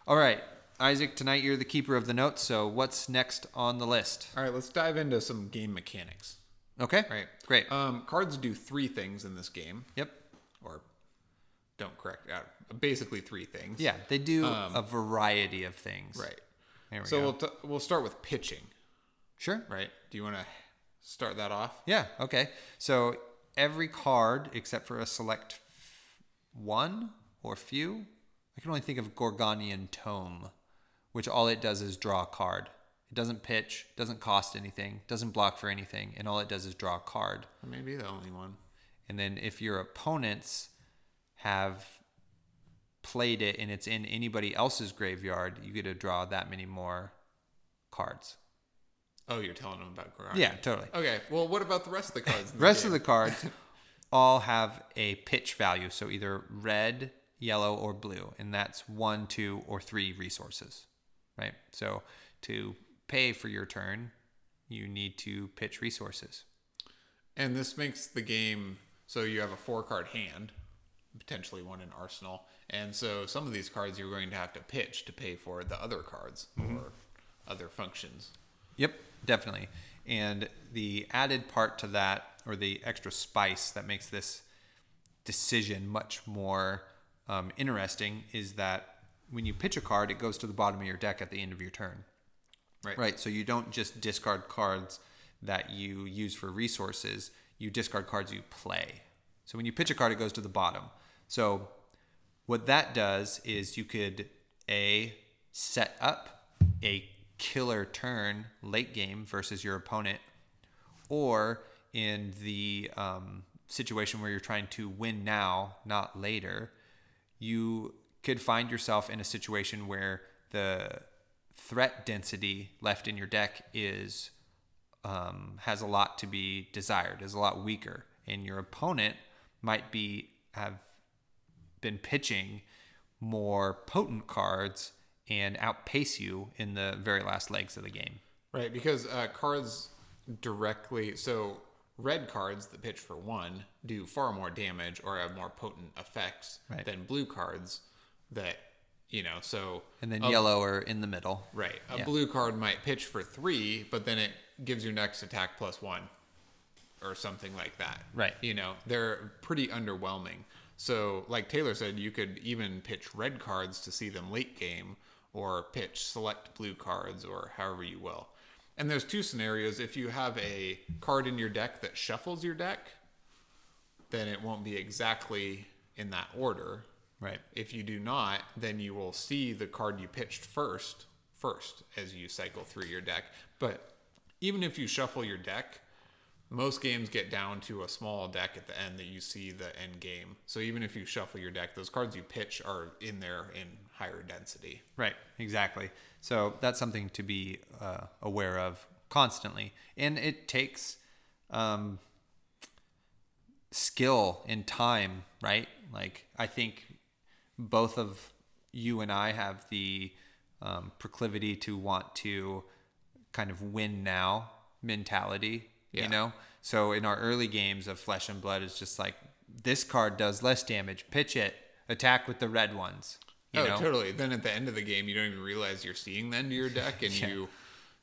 all right, Isaac, tonight you're the keeper of the notes. So, what's next on the list? All right. Let's dive into some game mechanics. Okay. Right. Great. Um, cards do three things in this game, yep. Don't correct out. Basically, three things. Yeah, they do a variety of things. Um, Right. There we So go. we'll t- we'll start with pitching. sure. Right. Do you want to start that off? Yeah. Okay. So every card, except for a select one or few, I can only think of Gorganian Tome, which all it does is draw a card. It doesn't pitch, doesn't cost anything, doesn't block for anything, and all it does is draw a card. Maybe the only one. And then if your opponents have played it and it's in anybody else's graveyard, you get to draw that many more cards. Oh, you're telling them about Gorgon. Yeah, totally. Okay. Well, what about the rest of the cards? The rest game? of the cards all have a pitch value, so either red, yellow, or blue, and that's one, two, or three resources, right? So to pay for your turn, you need to pitch resources. And this makes the game so you have a four card hand, potentially one in arsenal. And so some of these cards you're going to have to pitch to pay for the other cards or other functions. Yep, definitely. And the added part to that, or the extra spice that makes this decision much more um, interesting, is that when you pitch a card, it goes to the bottom of your deck at the end of your turn. Right. Right. So you don't just discard cards that you use for resources, you discard cards you play. So when you pitch a card, it goes to the bottom. So what that does is you could A, set up a killer turn late game versus your opponent, or in the um, situation where you're trying to win now, not later, you could find yourself in a situation where the threat density left in your deck is um, has a lot to be desired, is a lot weaker, and your opponent might be have been pitching more potent cards and outpace you in the very last legs of the game. Right. Because uh, cards directly. So red cards that pitch for one do far more damage or have more potent effects Right. than blue cards that, you know, so. And then a- yellow are in the middle. Right. A Yeah. blue card might pitch for three, but then it gives your next attack plus one or something like that. Right. You know, they're pretty underwhelming. So, like Taylor said, you could even pitch red cards to see them late game or pitch select blue cards or however you will. And there's two scenarios. If you have a card in your deck that shuffles your deck, then it won't be exactly in that order. Right. If you do not, then you will see the card you pitched first, first as you cycle through your deck. But even if you shuffle your deck, most games get down to a small deck at the end that you see the end game. So even if you shuffle your deck, those cards you pitch are in there in higher density. Right, exactly. So that's something to be uh, aware of constantly, and it takes um, skill and time, right? Like I think both of you and I have the um, proclivity to want to kind of win now mentality, Yeah. you know. So in our early games of Flesh and Blood, it's just like this card does less damage. Pitch it, attack with the red ones. You oh, know? totally. Then at the end of the game, you don't even realize you're seeing the end of your deck, and <laughs> Yeah. you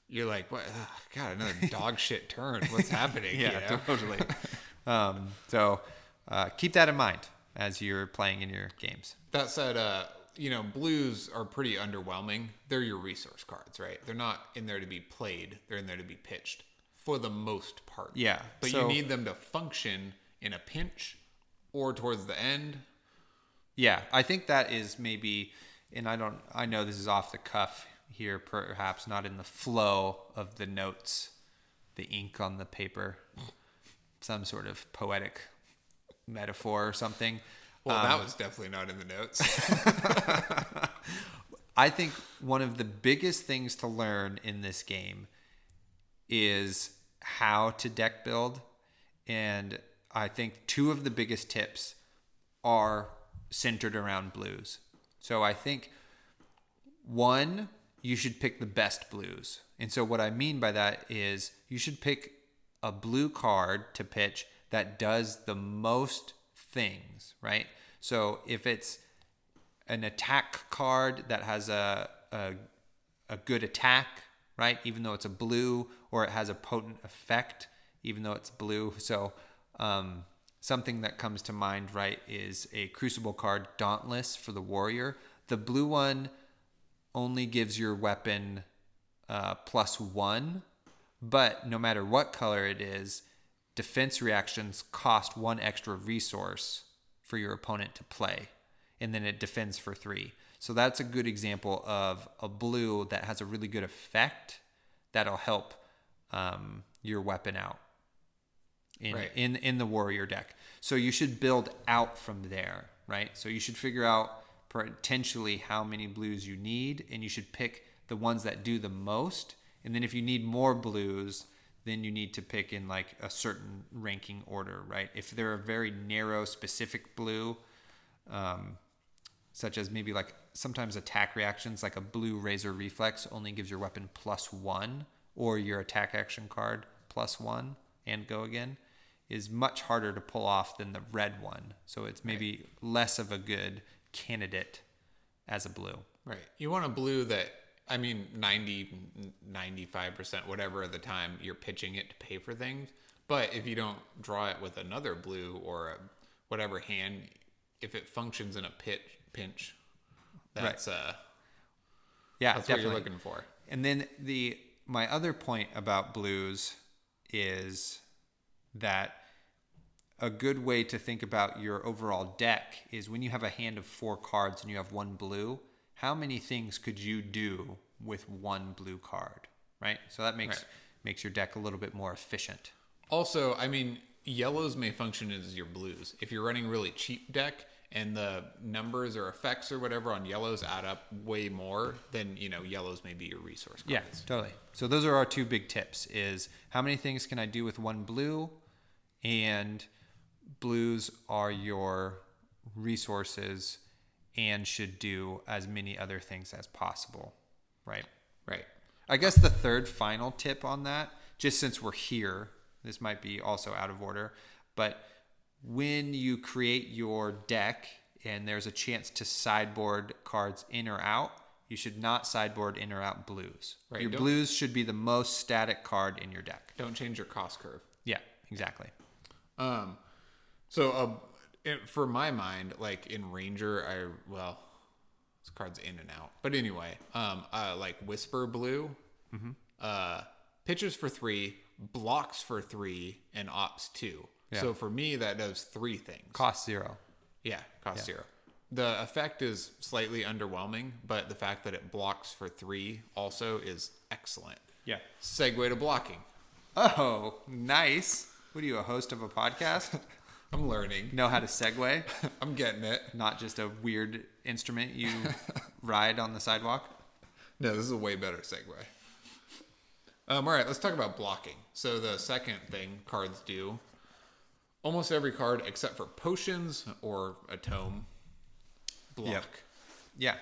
you're like, "What? ugh, God, another dog shit turn. What's <laughs> happening?" yeah, you know? totally. <laughs> um, so uh, keep that in mind as you're playing in your games. That said, uh, you know, blues are pretty underwhelming. They're your resource cards, right? They're not in there to be played. They're in there to be pitched for the most part. Yeah, But so- you need them to function in a pinch or towards the end. Yeah, I think that is maybe, and I don't, I know this is off the cuff here, perhaps not in the flow of the notes, the ink on the paper, some sort of poetic metaphor or something. Well, Um, that was definitely not in the notes. <laughs> I think one of the biggest things to learn in this game is how to deck build. And I think two of the biggest tips are centered around blues. So I think one, you should pick the best blues. And so what I mean by that is you should pick a blue card to pitch that does the most things, right? So if it's an attack card that has a, a a good attack, right? Even though it's a blue, or it has a potent effect, even though it's blue. So um, something that comes to mind, right, is a Crucible card, Dauntless for the warrior. The blue one only gives your weapon uh, plus one, but no matter what color it is, defense reactions cost one extra resource for your opponent to play, and then it defends for three. So that's a good example of a blue that has a really good effect that'll help um, your weapon out in, Right. in in the warrior deck. So you should build out from there, right? So you should figure out potentially how many blues you need, and you should pick the ones that do the most. And then if you need more blues, then you need to pick in like a certain ranking order, right? If they're a very narrow, specific blue, um, such as maybe like sometimes attack reactions, like a blue razor reflex only gives your weapon plus one, or your attack action card plus one and go again, is much harder to pull off than the red one. So it's maybe less of a good candidate as a blue. Right. You want a blue that, I mean, 90, 95%, whatever at the time you're pitching it to pay for things. But if you don't draw it with another blue or a, whatever hand, if it functions in a pitch, pinch, that's, uh, Yeah, that's definitely. what you're looking for. And then the my other point about blues is that a good way to think about your overall deck is when you have a hand of four cards and you have one blue, how many things could you do with one blue card, right? So that makes Right. makes your deck a little bit more efficient. Also, I mean, yellows may function as your blues. If you're running really cheap deck and the numbers or effects or whatever on yellows add up way more, than you know, yellows may be your resource cards. Yeah, totally. So those are our two big tips is how many things can I do with one blue and blues are your resources and should do as many other things as possible, right? Right. I guess the third final tip on that, just since we're here, this might be also out of order, but when you create your deck and there's a chance to sideboard cards in or out, you should not sideboard in or out blues. Right, Your don't- blues should be the most static card in your deck. Don't change your cost curve. Yeah, exactly. Um, so uh, it, for my mind, like in Ranger, I well, this card's in and out. But anyway, um, uh, like Whisper Blue, Mm-hmm. uh, pitches for three, blocks for three, and ops two. Yeah. So for me, that does three things. Cost zero. Yeah, cost zero. The effect is slightly underwhelming, but the fact that it blocks for three also is excellent. Yeah. Segue to blocking. Oh, nice. What are you, a host of a podcast? <laughs> I'm learning. know how to segue? <laughs> I'm getting it. Not just a weird instrument you <laughs> ride on the sidewalk? No, this is a way better segue. Um, all right, let's talk about blocking. So the second thing cards do, almost every card except for potions or a tome, block. Yep. Yeah.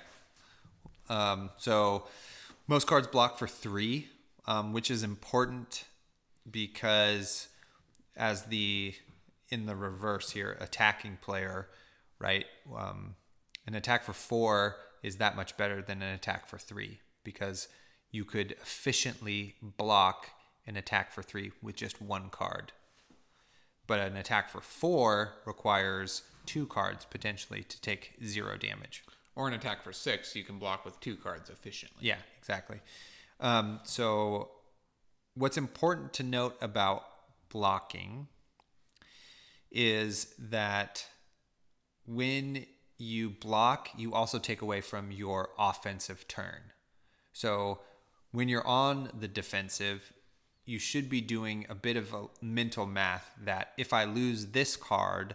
Um, so most cards block for three, um, which is important because as the in the reverse here, attacking player, right? Um, an attack for four is that much better than an attack for three because you could efficiently block an attack for three with just one card. But an attack for four requires two cards potentially to take zero damage. Or an attack for six, you can block with two cards efficiently. Yeah, exactly. Um, so, what's important to note about blocking is that when you block, you also take away from your offensive turn. So, when you're on the defensive, you should be doing a bit of a mental math that if I lose this card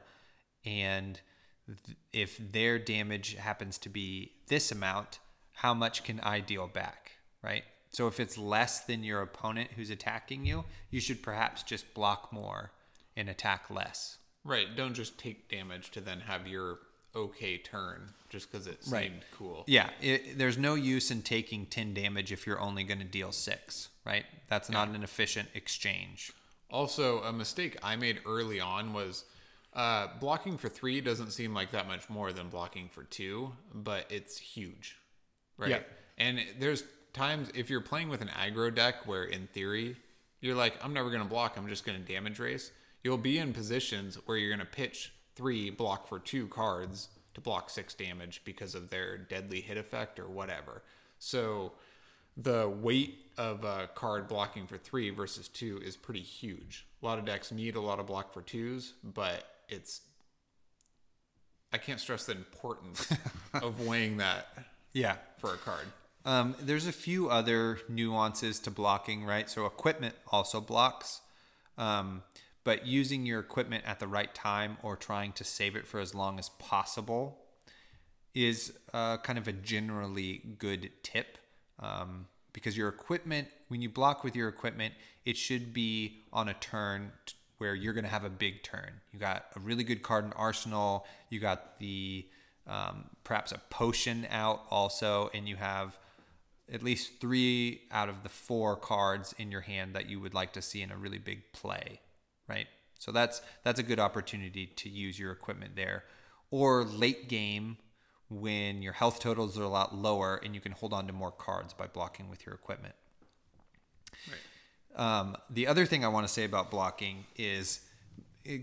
and th- if their damage happens to be this amount, how much can I deal back, right? So if it's less than your opponent who's attacking you, you should perhaps just block more and attack less. Right. Don't just take damage to then have your okay turn just because it seemed Right. cool. Yeah, it, there's no use in taking 10 damage if you're only going to deal 6, right? That's not an efficient exchange. Also, a mistake I made early on was uh, blocking for three doesn't seem like that much more than blocking for two, but it's huge, right? Yeah. And there's times if you're playing with an aggro deck where, in theory, you're like, I'm never going to block, I'm just going to damage race. You'll be in positions where you're going to pitch three, block for two cards to block six damage because of their deadly hit effect or whatever. So the weight of a card blocking for three versus two is pretty huge. A lot of decks need a lot of block for twos, but it's I can't stress the importance <laughs> of weighing that Yeah. for a card. Um, there's a few other nuances to blocking, right? So equipment also blocks, um, but using your equipment at the right time or trying to save it for as long as possible is uh, kind of a generally good tip. Um, because your equipment, when you block with your equipment, it should be on a turn t- where you're going to have a big turn. You got a really good card in arsenal. You got the um, perhaps a potion out also, and you have at least three out of the four cards in your hand that you would like to see in a really big play, right? So that's that's a good opportunity to use your equipment there. Or late game when your health totals are a lot lower and you can hold on to more cards by blocking with your equipment. Um, the other thing I want to say about blocking is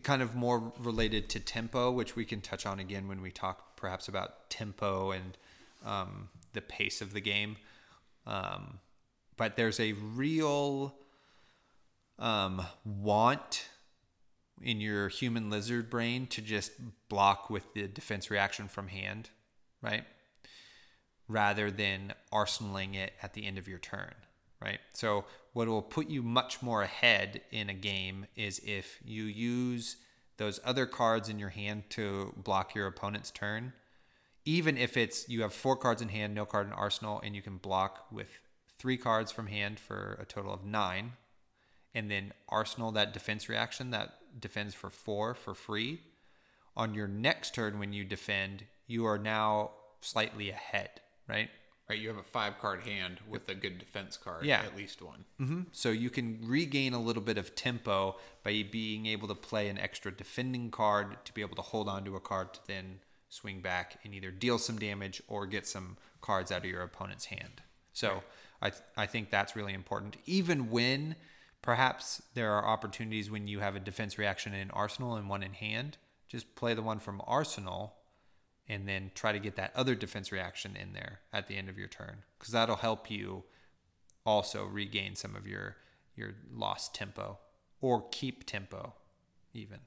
kind of more related to tempo, which we can touch on again when we talk perhaps about tempo and um, the pace of the game. Um, but there's a real um, want in your human lizard brain to just block with the defense reaction from hand, right? Rather than arsenaling it at the end of your turn, right? So, what will put you much more ahead in a game is if you use those other cards in your hand to block your opponent's turn. Even if it's you have four cards in hand, no card in arsenal, and you can block with three cards from hand for a total of nine, and then arsenal that defense reaction that defends for four for free. On your next turn, when you defend, you are now slightly ahead, right? Right, you have a five card hand with a good defense card, Yeah. at least one. hmm So you can regain a little bit of tempo by being able to play an extra defending card to be able to hold on to a card to then swing back and either deal some damage or get some cards out of your opponent's hand. So I I think that's really important. Even when perhaps there are opportunities when you have a defense reaction in arsenal and one in hand, just play the one from arsenal and then try to get that other defense reaction in there at the end of your turn because that'll help you also regain some of your your lost tempo or keep tempo even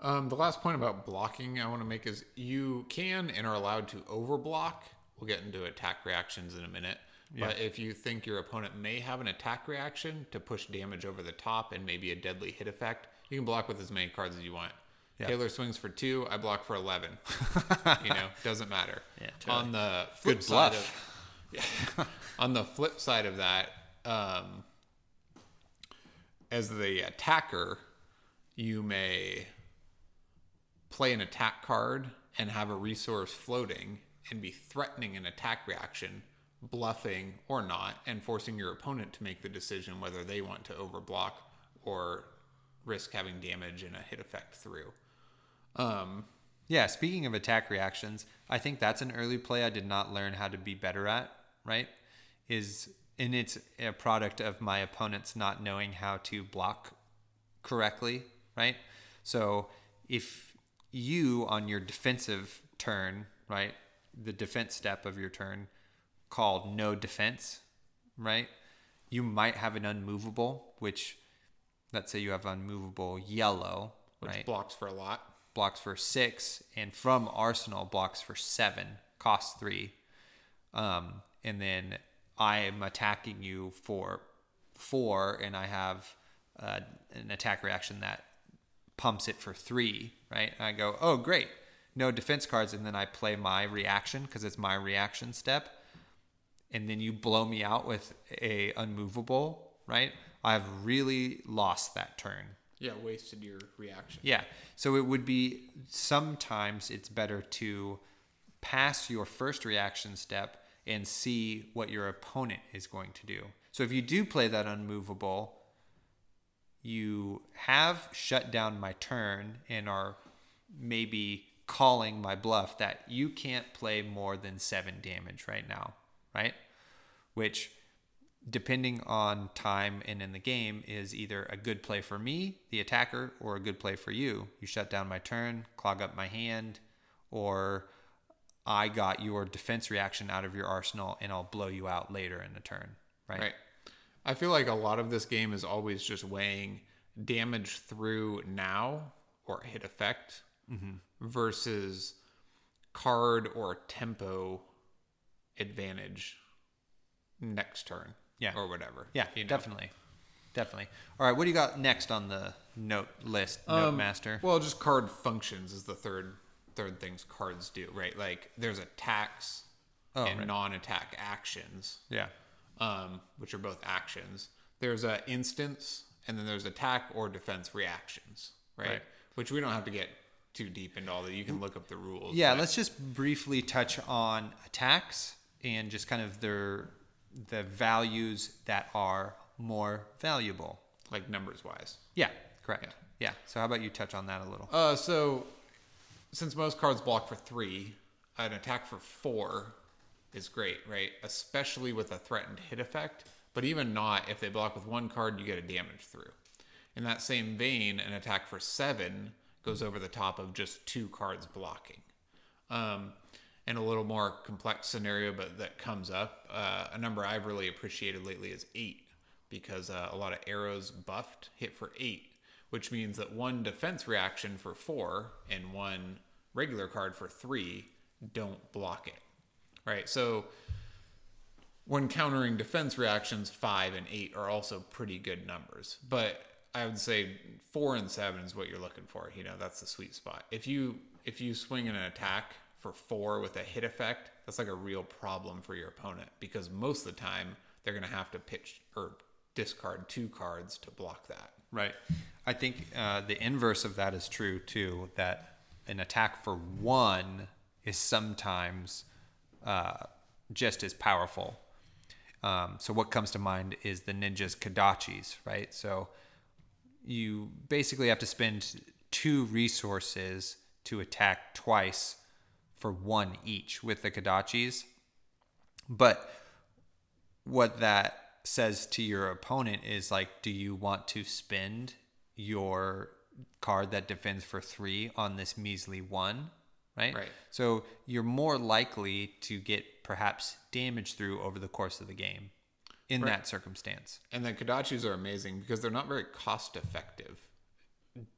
Um, the last point about blocking I want to make is you can and are allowed to overblock. We'll get into attack reactions in a minute, But if you think your opponent may have an attack reaction to push damage over the top and maybe a deadly hit effect, you can block with as many cards as you want. Taylor swings for two, I block for 11. <laughs> you know, doesn't matter. Yeah, totally. On the flip Good side bluff. of, yeah, <laughs> on the flip side of that, um, as the attacker, you may play an attack card and have a resource floating and be threatening an attack reaction, bluffing or not, and forcing your opponent to make the decision whether they want to overblock or risk having damage and a hit effect through. Um, Yeah, speaking of attack reactions, I think that's an early play I did not learn how to be better at, right? Is and it's a product of my opponents not knowing how to block correctly, right? So if you on your defensive turn, right, the defense step of your turn called no defense, right? You might have an unmovable, which let's say you have unmovable yellow, which right? blocks for a lot. Blocks for six, and from Arsenal blocks for seven, cost three. Um, and then I am attacking you for four, and I have uh, an attack reaction that pumps it for three, right? And I go, oh, great, no defense cards, and then I play my reaction because it's my reaction step, and then you blow me out with a unmovable, right? I've really lost that turn. Yeah, wasted your reaction. Yeah. So it would be sometimes it's better to pass your first reaction step and see what your opponent is going to do. So if you do play that unmovable, you have shut down my turn and are maybe calling my bluff that you can't play more than seven damage right now, right? Which depending on time and in the game, is either a good play for me, the attacker, or a good play for you. You shut down my turn, clog up my hand, or I got your defense reaction out of your arsenal and I'll blow you out later in the turn. Right. Right. I feel like a lot of this game is always just weighing damage through now or hit effect mm-hmm. versus card or tempo advantage next turn. Yeah. Or whatever. Yeah, you know? definitely. Definitely. All right, what do you got next on the note list, note Um, master? Well, just card functions is the third third things cards do, right? Like there's attacks Oh, and right. non-attack actions. yeah. um, which are both actions. There's a instance, and then there's attack or defense reactions, right? Right. Which we don't have to get too deep into all that. You can look up the rules. Yeah, but- let's just briefly touch on attacks and just kind of their the values that are more valuable. like numbers wise. Yeah, correct. Yeah. So how about you touch on that a little? Uh, so since most cards block for three, an attack for four is great, right? Especially with a threatened hit effect. But even not, if they block with one card, you get a damage through. In that same vein, an attack for seven goes over the top of just two cards blocking. Um, and a little more complex scenario, but that comes up. Uh, a number I've really appreciated lately is eight, because uh, a lot of arrows buffed hit for eight, which means that one defense reaction for four and one regular card for three don't block it. Right? So when countering defense reactions, five and eight are also pretty good numbers. But I would say four and seven is what you're looking for. You know, that's the sweet spot. If you if you swing in an attack for four with a hit effect, that's like a real problem for your opponent because most of the time they're gonna have to pitch or discard two cards to block that. Right. I think uh, the inverse of that is true too. That an attack for one is sometimes uh, just as powerful. Um, so what comes to mind is the ninjas kodachis, right? So you basically have to spend two resources to attack twice for one each with the kodachis. But what that says to your opponent is like, do you want to spend your card that defends for three on this measly one? Right? Right. So you're more likely to get perhaps damage through over the course of the game in Right. that circumstance. And the Kodachis are amazing because they're not very cost effective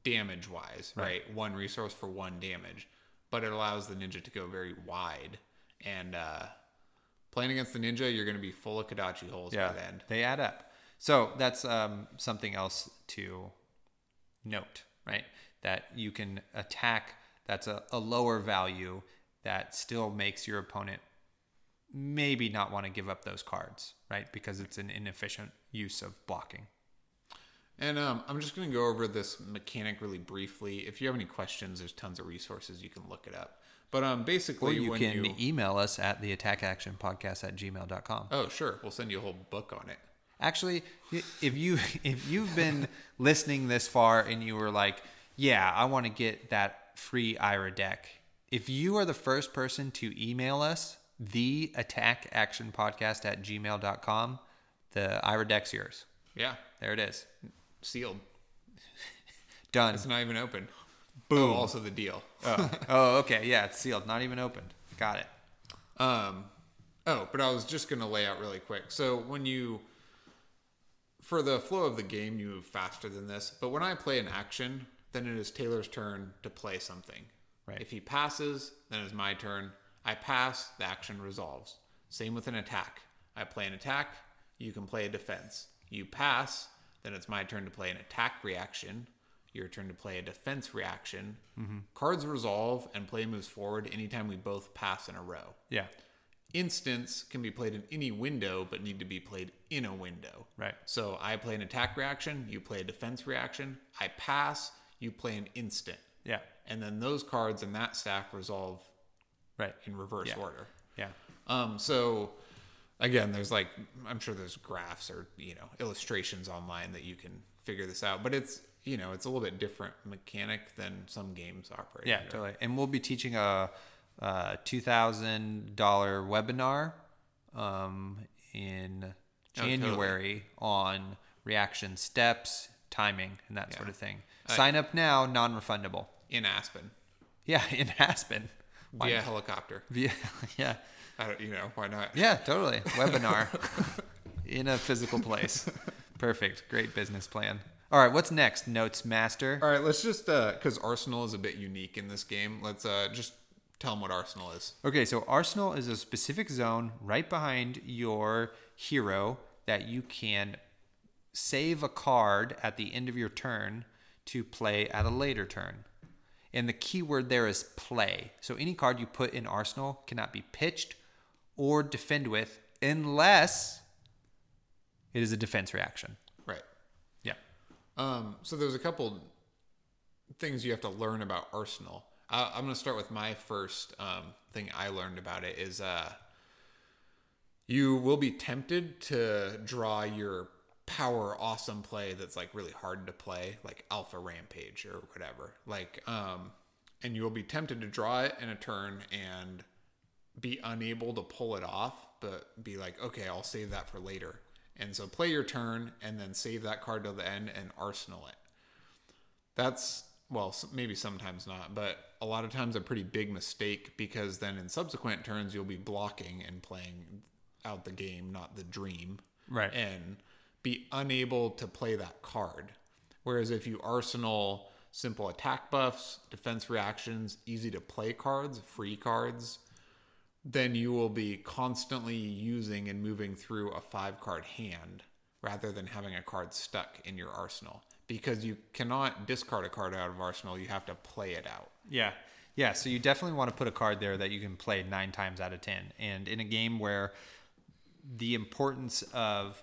damage wise, right. One resource for one damage, but it allows the ninja to go very wide and uh, Playing against the ninja, you're going to be full of Kodachi holes by the end. They add up. So that's um, something else to note, right? That you can attack that's a, a lower value that still makes your opponent maybe not want to give up those cards, right? Because it's an inefficient use of blocking. And um, I'm just going to go over this mechanic really briefly. If you have any questions, there's tons of resources you can look it up. But um, basically, Or you can you email us at the attack action podcast at gmail.com. oh sure, we'll send you a whole book on it. Actually, if you <laughs> if you've been <laughs> listening this far and you were like, yeah, I want to get that free Ira deck. If you are the first person to email us, the attack action podcast at gmail.com, the Ira deck's yours. Yeah, There it is. Sealed. Done. It's not even open. Boom. also the deal. oh. <laughs> oh, okay. Yeah, it's sealed. Not even opened. Got it. Um, oh, but I was just going to lay out really quick. So when you, for the flow of the game, you move faster than this. But when I play an action, then it is Taylor's turn to play something. Right. If he passes, then it's my turn. I pass, the action resolves. Same with an attack. I play an attack, you can play a defense. You pass, then it's my turn to play an attack reaction. Your turn to play a defense reaction. Cards resolve and play moves forward anytime we both pass in a row. Yeah. Instants can be played in any window, but need to be played in a window. Right. So I play an attack reaction, you play a defense reaction. I pass, you play an instant. Yeah. And then those cards in that stack resolve Right. in reverse Yeah. order. Yeah. Um, so again, there's like I'm sure there's graphs or you know illustrations online that you can figure this out, but it's you know it's a little bit different mechanic than some games operate. Yeah, under. totally. And we'll be teaching a, a two thousand dollar webinar um, in Oh, totally. January on reaction steps, timing, and that sort of thing. Sign up now, non-refundable. in Aspen Yeah, <laughs> in Aspen. Why via helicopter. Via, <laughs> yeah, I don't, you know why not? yeah, totally. <laughs> Webinar in a physical place. Perfect. Great business plan. All right, what's next, Notes Master? All right, let's just because Arsenal is a bit unique in this game. Let's uh, just tell them what Arsenal is. Okay, so Arsenal is a specific zone right behind your hero that you can save a card at the end of your turn to play at a later turn. And the key word there is play. So any card you put in Arsenal cannot be pitched or defend with unless it is a defense reaction. Right. Yeah. Um, so there's a couple things you have to learn about Arsenal. I, I'm going to start with my first um, thing I learned about it is uh, you will be tempted to draw your power awesome play that's like really hard to play, like Alpha Rampage or whatever. Like, um, and you will be tempted to draw it in a turn and be unable to pull it off, but be like, okay, I'll save that for later. And so play your turn and then save that card till the end and arsenal it. That's, well, maybe sometimes not, but a lot of times a pretty big mistake because then in subsequent turns you'll be blocking and playing out the game, not the dream. Right. And be unable to play that card. Whereas if you arsenal simple attack buffs, defense reactions, easy to play cards, free cards, then you will be constantly using and moving through a five card hand rather than having a card stuck in your arsenal because you cannot discard a card out of arsenal you have to play it out Yeah. Yeah. So you definitely want to put a card there that you can play nine times out of 10. And in a game where the importance of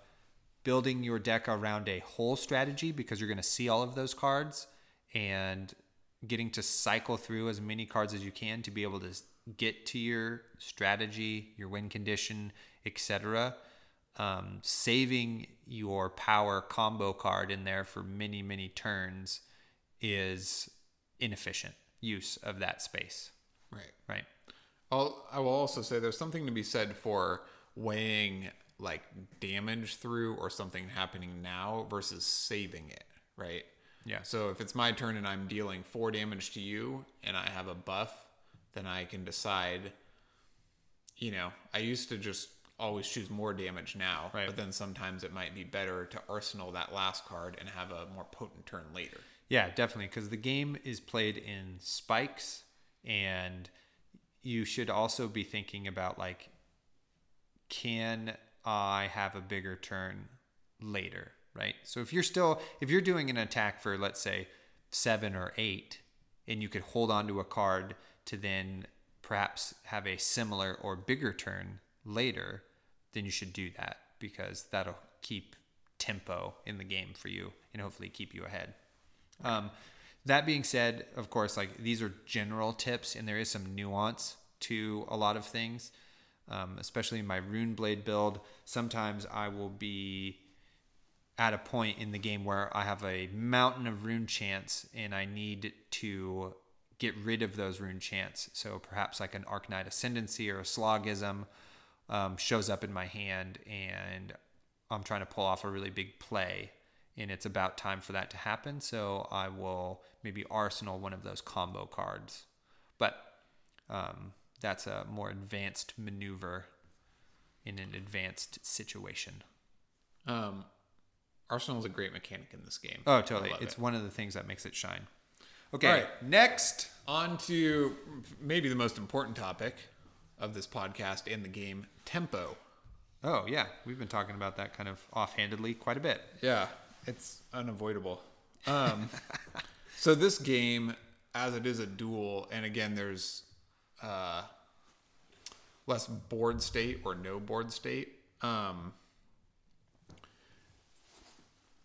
building your deck around a whole strategy because you're going to see all of those cards and getting to cycle through as many cards as you can to be able to get to your strategy, your win condition, etc. Um, saving your power combo card in there for many, many turns is inefficient use of that space, right right? I'll, i will also say there's something to be said for weighing like damage through or something happening now versus saving it right Yeah. so if it's my turn and i'm dealing four damage to you and i have a buff then i can decide you know i used to just always choose more damage now Right. but then sometimes it might be better to arsenal that last card and have a more potent turn later Yeah, definitely, because the game is played in spikes, and you should also be thinking about like can I have a bigger turn later, right? So if you're still if you're doing an attack for let's say 7 or 8 and you could hold on to a card to then perhaps have a similar or bigger turn later, then you should do that because that'll keep tempo in the game for you and hopefully keep you ahead. Um, that being said, of course, like these are general tips, and there is some nuance to a lot of things, um, especially in my Runeblade build. Sometimes I will be at a point in the game where I have a mountain of Runechants and I need to get rid of those Runechants. So perhaps like an Arknight Ascendancy or a Sloggism um, shows up in my hand and I'm trying to pull off a really big play and it's about time for that to happen. So I will maybe arsenal one of those combo cards. But um, that's a more advanced maneuver in an advanced situation. Um, Arsenal is a great mechanic in this game. Oh, totally. It's it. one of the things that makes it shine. Okay, All right. next. On to maybe the most important topic of this podcast and the game tempo. Oh, yeah. We've been talking about that kind of offhandedly quite a bit. Yeah, it's unavoidable. Um, <laughs> so this game, as it is a duel, and again, there's uh, less board state or no board state. Um,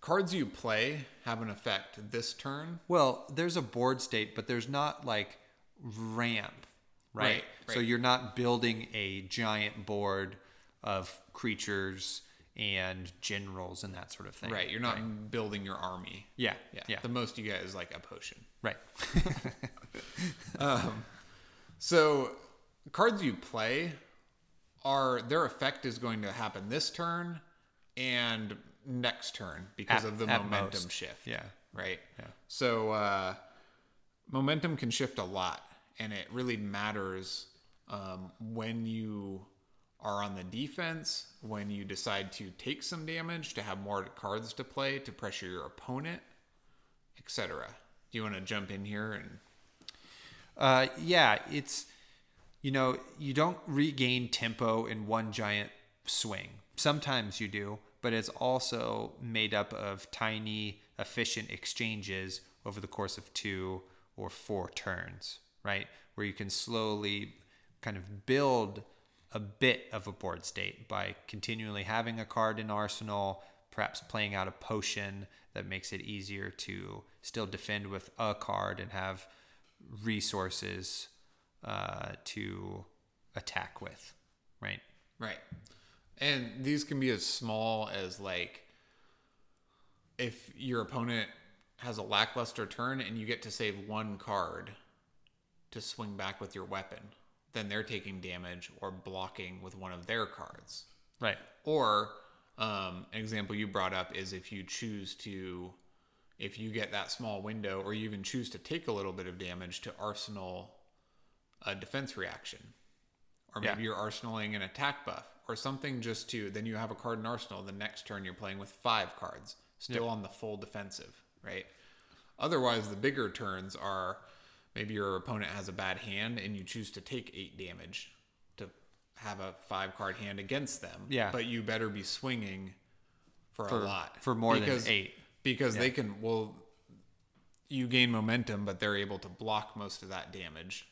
cards you play have an effect this turn. Well, there's a board state, but there's not like ramp, right? Right, So you're not building a giant board of creatures and generals and that sort of thing. Right, you're not building your army. Yeah. Yeah, Yeah. The most you get is like a potion. Right. <laughs> um, So cards you play are their effect is going to happen this turn and next turn because At- of the momentum most. shift. Yeah. Right. Yeah. So uh, momentum can shift a lot, and it really matters um, when you are on the defense, when you decide to take some damage to have more cards to play to pressure your opponent, etc. Do you want to jump in here and Uh, yeah, it's you know you don't regain tempo in one giant swing. Sometimes you do, but it's also made up of tiny, efficient exchanges over the course of two or four turns, right? Where you can slowly kind of build a bit of a board state by continually having a card in arsenal, perhaps playing out a potion that makes it easier to still defend with a card and have resources uh, to attack with, right? Right. And these can be as small as like if your opponent has a lackluster turn and you get to save one card to swing back with your weapon, then they're taking damage or blocking with one of their cards. Right. Or um, an example you brought up is if you choose to, if you get that small window, or you even choose to take a little bit of damage to arsenal a defense reaction, or maybe Yeah. you're arsenaling an attack buff, or something just to then you have a card in arsenal. The next turn you're playing with five cards, still on the full defensive, right? Otherwise, the bigger turns are maybe your opponent has a bad hand and you choose to take eight damage to have a five card hand against them. Yeah. But you better be swinging for, For- a lot. for more than eight. Because they can, well, you gain momentum, but they're able to block most of that damage.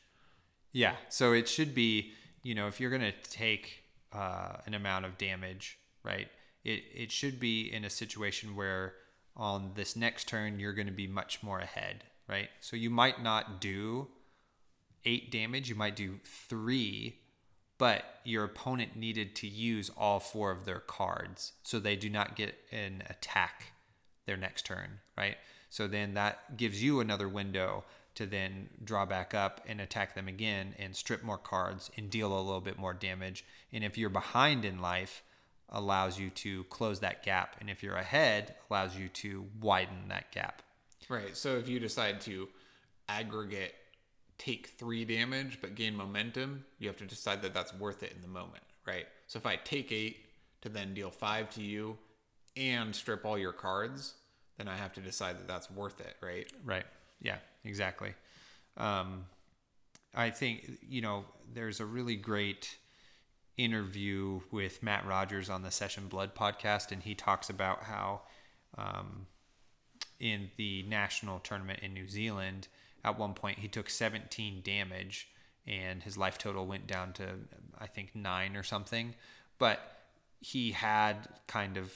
Yeah. So it should be, you know, if you're going to take uh, an amount of damage, right, it, it should be in a situation where on this next turn, you're going to be much more ahead, right? So you might not do eight damage, you might do three, but your opponent needed to use all four of their cards. So they do not get an attack their next turn, right? So then that gives you another window to then draw back up and attack them again and strip more cards and deal a little bit more damage. And if you're behind in life, allows you to close that gap. And if you're ahead, allows you to widen that gap. Right. So if you decide to aggregate, take three damage, but gain momentum, you have to decide that that's worth it in the moment, right? So if I take eight to then deal five to you and strip all your cards, then I have to decide that that's worth it, right? Right. Yeah, exactly. Um, I think, you know, there's a really great interview with Matt Rogers on the Session Blood podcast, and he talks about how um, in the national tournament in New Zealand, at one point he took 17 damage and his life total went down to, I think, nine or something. But he had kind of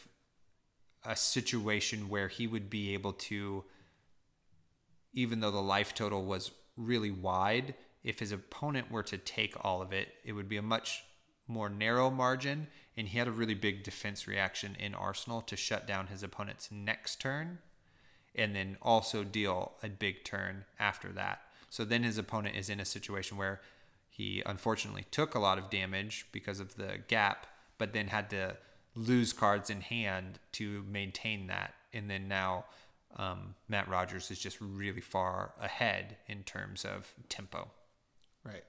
a situation where he would be able to, even though the life total was really wide, if his opponent were to take all of it, it would be a much more narrow margin. And he had a really big defense reaction in Arsenal to shut down his opponent's next turn and then also deal a big turn after that. So then his opponent is in a situation where he unfortunately took a lot of damage because of the gap, but then had to lose cards in hand to maintain that. And then now um, Matt Rogers is just really far ahead in terms of tempo. Right.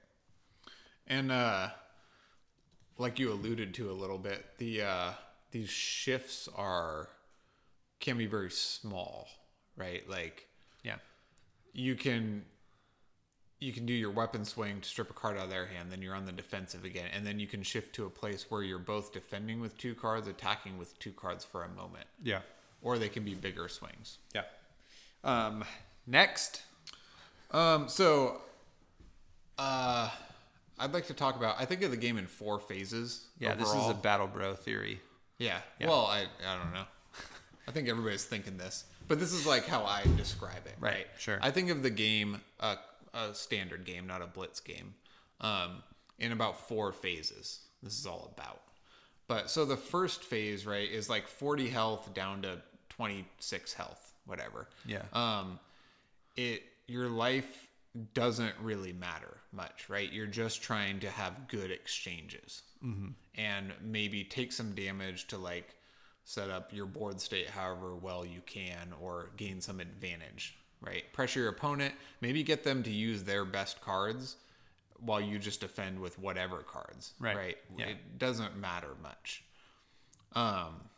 And uh, like you alluded to a little bit, the uh, these shifts are can be very small, right? Like Yeah. you can you can do your weapon swing to strip a card out of their hand, then you're on the defensive again, and then you can shift to a place where you're both defending with two cards, attacking with two cards for a moment, Yeah. Or they can be bigger swings. Yeah. Um, next. Um, so, uh, I'd like to talk about. I think of the game in four phases. Yeah, this is a battle bro theory. Yeah. Well, I I don't know. I think everybody's thinking this, but this is like how I describe it. Right, Right. sure. I think of the game a a standard game, not a blitz game, um, in about four phases. This is all about. But so the first phase, right, is like 40 health down to 26 health, whatever. Yeah. Um, it your life doesn't really matter much, right? You're just trying to have good exchanges mm-hmm. and maybe take some damage to like set up your board state however well you can or gain some advantage, right? Pressure your opponent, maybe get them to use their best cards while you just defend with whatever cards, Right. right? Yeah. It doesn't matter much. Um,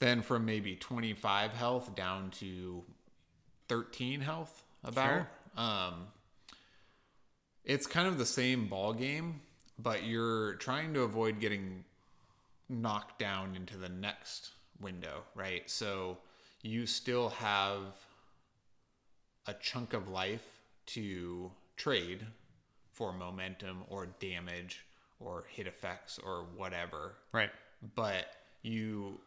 then from maybe 25 health down to 13 health about Sure. um it's kind of the same ball game but you're trying to avoid getting knocked down into the next window right so you still have a chunk of life to trade for momentum or damage or hit effects or whatever. Right. but you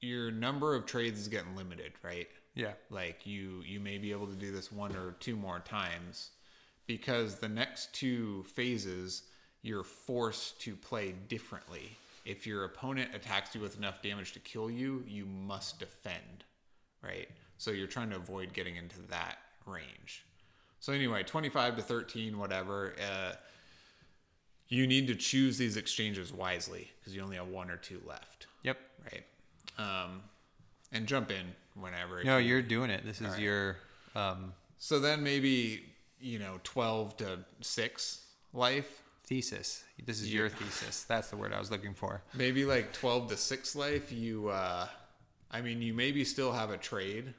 your number of trades is getting limited right? Yeah. like you you may be able to do this one or two more times because the next two phases you're forced to play differently. If your opponent attacks you with enough damage to kill you you must defend right? So you're trying to avoid getting into that range so anyway 25 to 13 whatever uh, you need to choose these exchanges wisely because you only have one or two left Yep. right um, and jump in whenever No, you- you're doing it. This is your um, so then maybe you know 12 to 6 life thesis. This is your thesis. That's the word I was looking for. maybe like 12 to 6 life you uh i mean you maybe still have a trade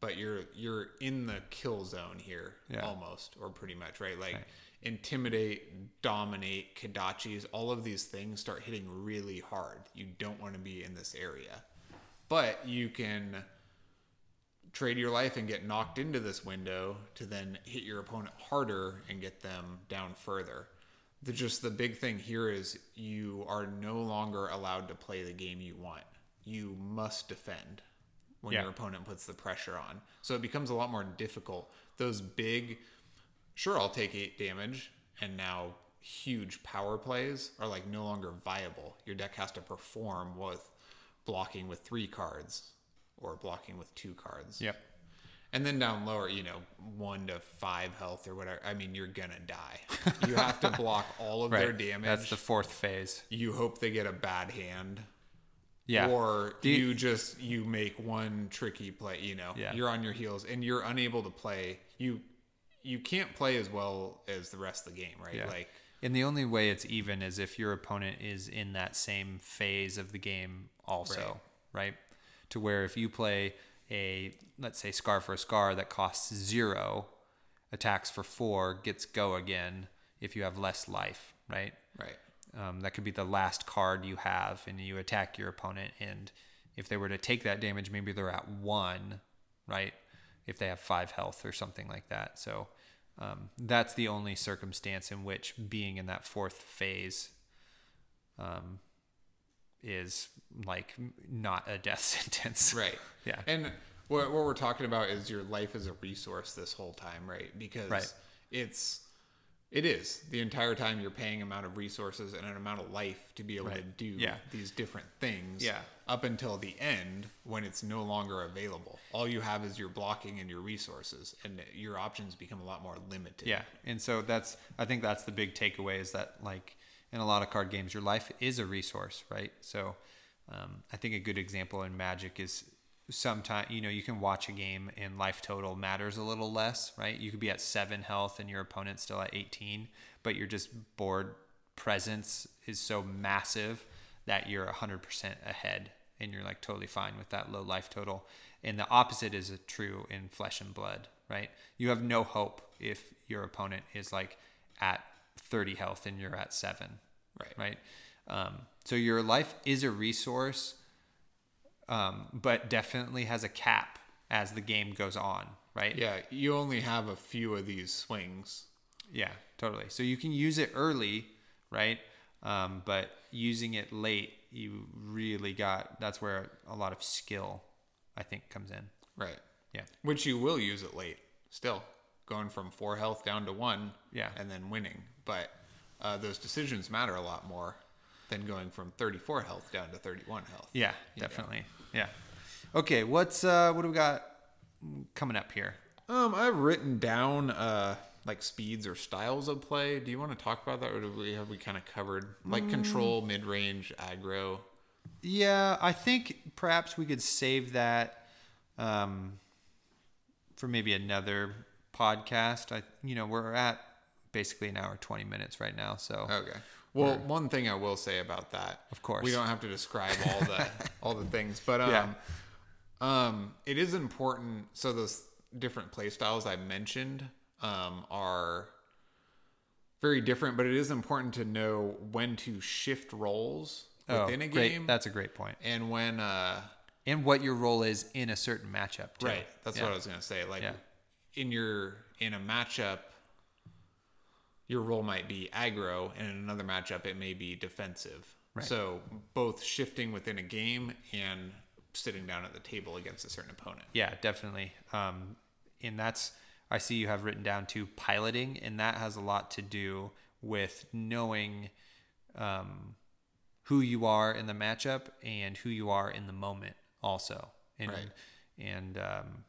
but you're you're in the kill zone here Yeah. almost or pretty much right like Right. intimidate dominate kodachis all of these things start hitting really hard you don't want to be in this area but you can trade your life and get knocked into this window to then hit your opponent harder and get them down further. The just the big thing here is you are no longer allowed to play the game you want. You must defend when Yeah. your opponent puts the pressure on. So it becomes a lot more difficult. Those big sure I'll take 8 damage and now huge power plays are like no longer viable. Your deck has to perform with blocking with 3 cards or blocking with 2 cards. Yep. And then down lower, you know, one to five health or whatever. I mean, you're gonna die. You have to block all of <laughs> their damage. That's the fourth phase. you hope they get a bad hand, Yeah. or you- you, just you make one tricky play. You know, Yeah. you're on your heels and you're unable to play. You you can't play as well as the rest of the game, right? Yeah. Like, And the only way it's even is if your opponent is in that same phase of the game also, right? To where if you play a let's say scar for a scar that costs zero, attacks for four, gets go again if you have less life, right? right? Um, that could be the last card you have, and you attack your opponent. And if they were to take that damage, maybe they're at one, right? If they have five health or something like that. So um, that's the only circumstance in which being in that fourth phase um, is like not a death <laughs> sentence. Right. Yeah. And what, what we're talking about is your life as a resource this whole time, right? Because Right. it's it is the entire time you're paying amount of resources and an amount of life to be able to do Yeah. these different things. Yeah. Up until the end when it's no longer available. All you have is your blocking and your resources, and your options become a lot more limited. Yeah, and so that's I think that's the big takeaway is that like in a lot of card games, your life is a resource, right? So um, I think a good example in Magic is sometimes you know you can watch a game and life total matters a little less, right? You could be at seven health and your opponent's still at eighteen, but you're just board presence is so massive that you're hundred percent ahead and you're like totally fine with that low life total. And the opposite is true in flesh and blood, right? You have no hope if your opponent is like at 30 health and you're at seven, Right. right? Um, so your life is a resource, um, but definitely has a cap as the game goes on, right? Yeah, you only have a few of these swings. Yeah, totally. So you can use it early, right? Um, but using it late, you really got that's where a lot of skill, I think, comes in. Right. Yeah. Which you will use it late still, going from four health down to one. Yeah. And then winning. But uh, those decisions matter a lot more than going from 34 health down to 31 health. Yeah, definitely. Yeah. Okay, what's uh what do we got coming up here? Um, I've written down uh like speeds or styles of play. Do you want to talk about that, or do we have we kind of covered like Mm. control, mid range, aggro? Yeah, I think perhaps we could save that um for maybe another podcast. I you know, we're at basically an hour 20 minutes right now, so Okay. Well, one thing I will say about that, Of course. we don't have to describe all the <laughs> all the things, but um, Yeah. um, it is important. So those different play styles I mentioned um, are very different, but it is important to know when to shift roles Oh, within a great. game, That's a great point. and when uh, And what your role is in a certain matchup, too. Right. That's Yeah. what I was gonna say. Like Yeah. in your in a matchup, your role might be aggro, and in another matchup it may be defensive. Right. So both shifting within a game and sitting down at the table against a certain opponent. Yeah, definitely. Um, and that's I see you have written down to piloting, and that has a lot to do with knowing um, who you are in the matchup and who you are in the moment, also. And Right. and um,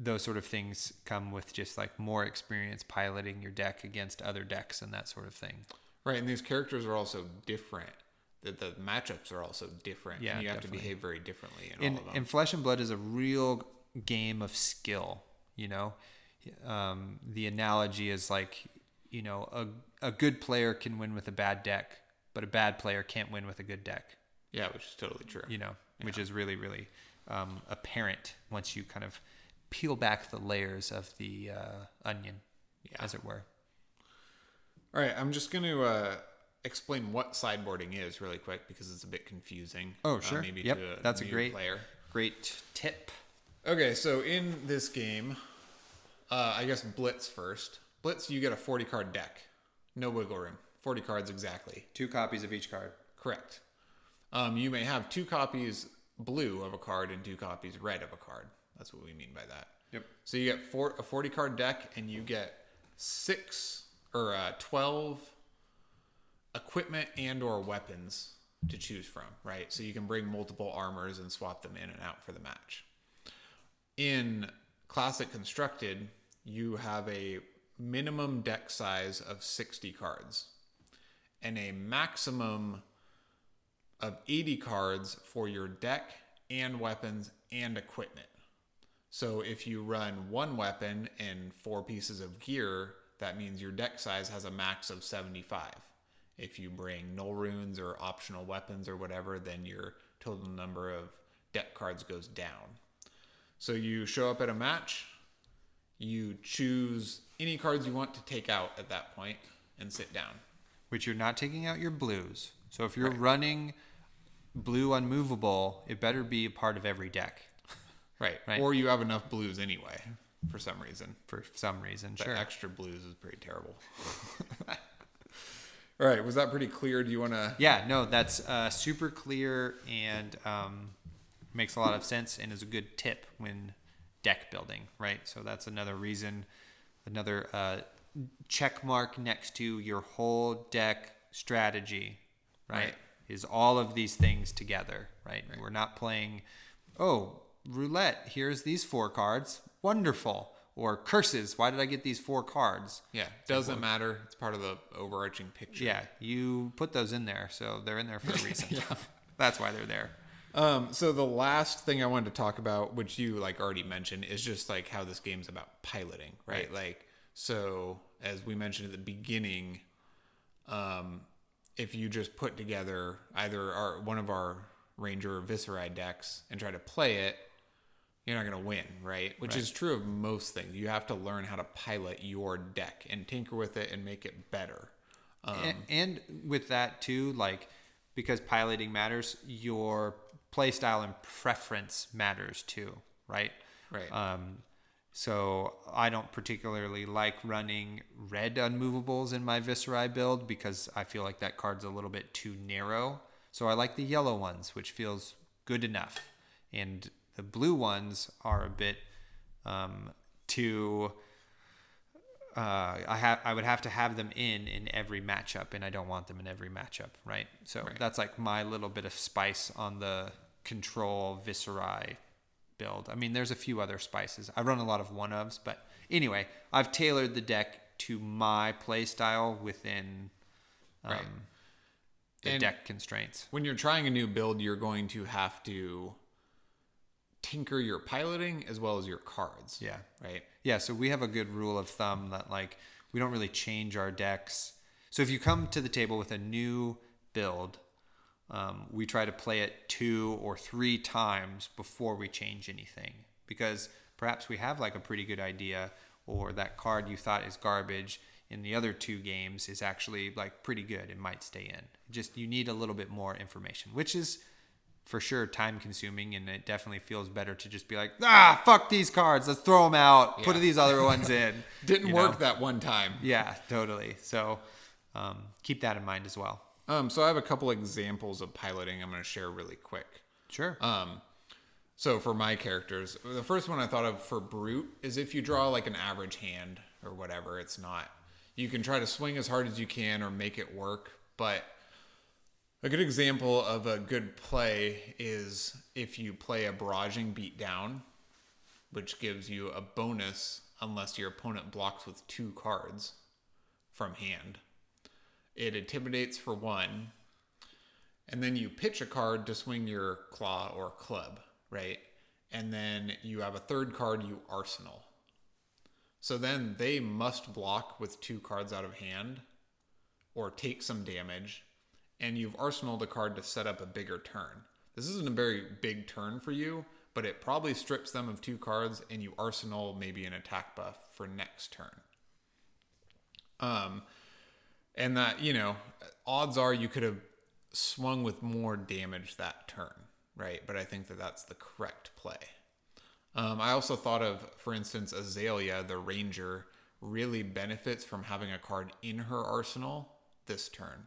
those sort of things come with just like more experience piloting your deck against other decks and that sort of thing. Right, and these characters are also different. The, the matchups are also different. Yeah, and you have definitely. to behave very differently in and, all of them. and flesh and blood is a real game of skill you know um, the analogy is like you know a, a good player can win with a bad deck but a bad player can't win with a good deck yeah, which is totally true. you know which is really really um, apparent once you kind of peel back the layers of the uh, onion Yeah. as it were All right, I'm just going to uh, explain what sideboarding is really quick because it's a bit confusing. oh uh, sure maybe yep to a that's a great player. great tip Okay, so in this game, uh, I guess Blitz first. Blitz, you get a 40 card deck. No wiggle room. 40 cards exactly. two copies of each card Correct. Um, you may have two copies blue of a card and two copies red of a card. That's what we mean by that. Yep. So you get four, a 40 card deck and you get six or uh, 12 equipment and or weapons to choose from, right? So you can bring multiple armors and swap them in and out for the match. In classic constructed, you have a minimum deck size of 60 cards and a maximum of 80 cards for your deck and weapons and equipment. So if you run one weapon and four pieces of gear, that means your deck size has a max of 75. If you bring Nullrunes or optional weapons or whatever, then your total number of deck cards goes down. So you show up at a match, you choose any cards you want to take out at that point and sit down. which you're not taking out your blues. So if you're running blue unmovable, it better be a part of every deck Right. Right. Or you have enough blues anyway, for some reason. for some reason. The Sure. extra blues is pretty terrible. <laughs> All right. Was that pretty clear? Do you want to? Yeah, no, that's uh, super clear and um, makes a lot of sense and is a good tip when deck building, right? So that's another reason, another uh, check mark next to your whole deck strategy, right? Right. Is all of these things together, right? We're not playing, oh, roulette, here's these four cards, wonderful. Or curses, why did I get these four cards? Yeah. Doesn't matter. It's part of the overarching picture. Yeah, you put those in there, so they're in there for a reason. <laughs> yeah. That's why they're there. Um, so the last thing I wanted to talk about, which you like already mentioned, is just like how this game's about piloting, right? Right. Like, so as we mentioned at the beginning, um, if you just put together either our one of our Rhinar or Viserai decks and try to play it, you're not going to win, right? Which is true of most things. You have to learn how to pilot your deck and tinker with it and make it better. Um, and, and with that too, like because piloting matters, your play style and preference matters too, right? Right. Um, so I don't particularly like running red unmovables in my Viserai build because I feel like that card's a little bit too narrow. So I like the yellow ones, which feels good enough, and the blue ones are a bit um, too. Uh, I have I would have to have them in in every matchup, and I don't want them in every matchup, right? So Right. that's like my little bit of spice on the control Viserai build. I mean, there's a few other spices. I run a lot of one ofs, but anyway, I've tailored the deck to my play style within um, Right. the And- deck constraints. when you're trying a new build, you're going to have to tinker your piloting as well as your cards. Yeah. Right. Yeah, so we have a good rule of thumb that like we don't really change our decks. So if you come to the table with a new build, um, we try to play it two or three times before we change anything because perhaps we have like a pretty good idea or that card you thought is garbage in the other two games is actually like pretty good and might stay in. Just you need a little bit more information, which is for sure time consuming and it definitely feels better to just be like ah fuck these cards let's throw them out put these other ones in <laughs> Didn't you work know? that one time. yeah totally so um, keep that in mind as well Um, so I have a couple examples of piloting I'm going to share really quick. sure Um, so for my characters, the first one I thought of for brute is if you draw like an average hand or whatever, it's not. You can try to swing as hard as you can or make it work, but a good example of a good play is if you play a barraging beatdown, which gives you a bonus unless your opponent blocks with two cards from hand. It intimidates for one, and then you pitch a card to swing your claw or club, right? And then you have a third card you arsenal. So then they must block with two cards out of hand or take some damage, and you've arsenaled a card to set up a bigger turn. This isn't a very big turn for you, but it probably strips them of two cards, and you arsenal maybe an attack buff for next turn. Um, and that you know odds are you could have swung with more damage that turn right but i think that that's the correct play um, i also thought of for instance azalea the ranger really benefits from having a card in her arsenal this turn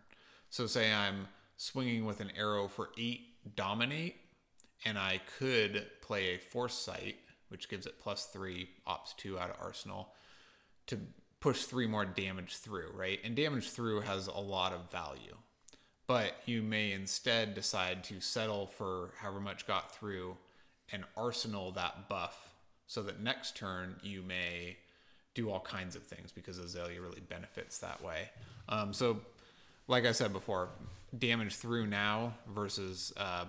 so say i'm swinging with an arrow for eight dominate and i could play a Force Sight which gives it plus three opt two out of arsenal to push three more damage through, right? And damage through has a lot of value. But you may instead decide to settle for however much got through and arsenal that buff so that next turn you may do all kinds of things because Azalea really benefits that way. Um, so, like I said before, damage through now versus, uh,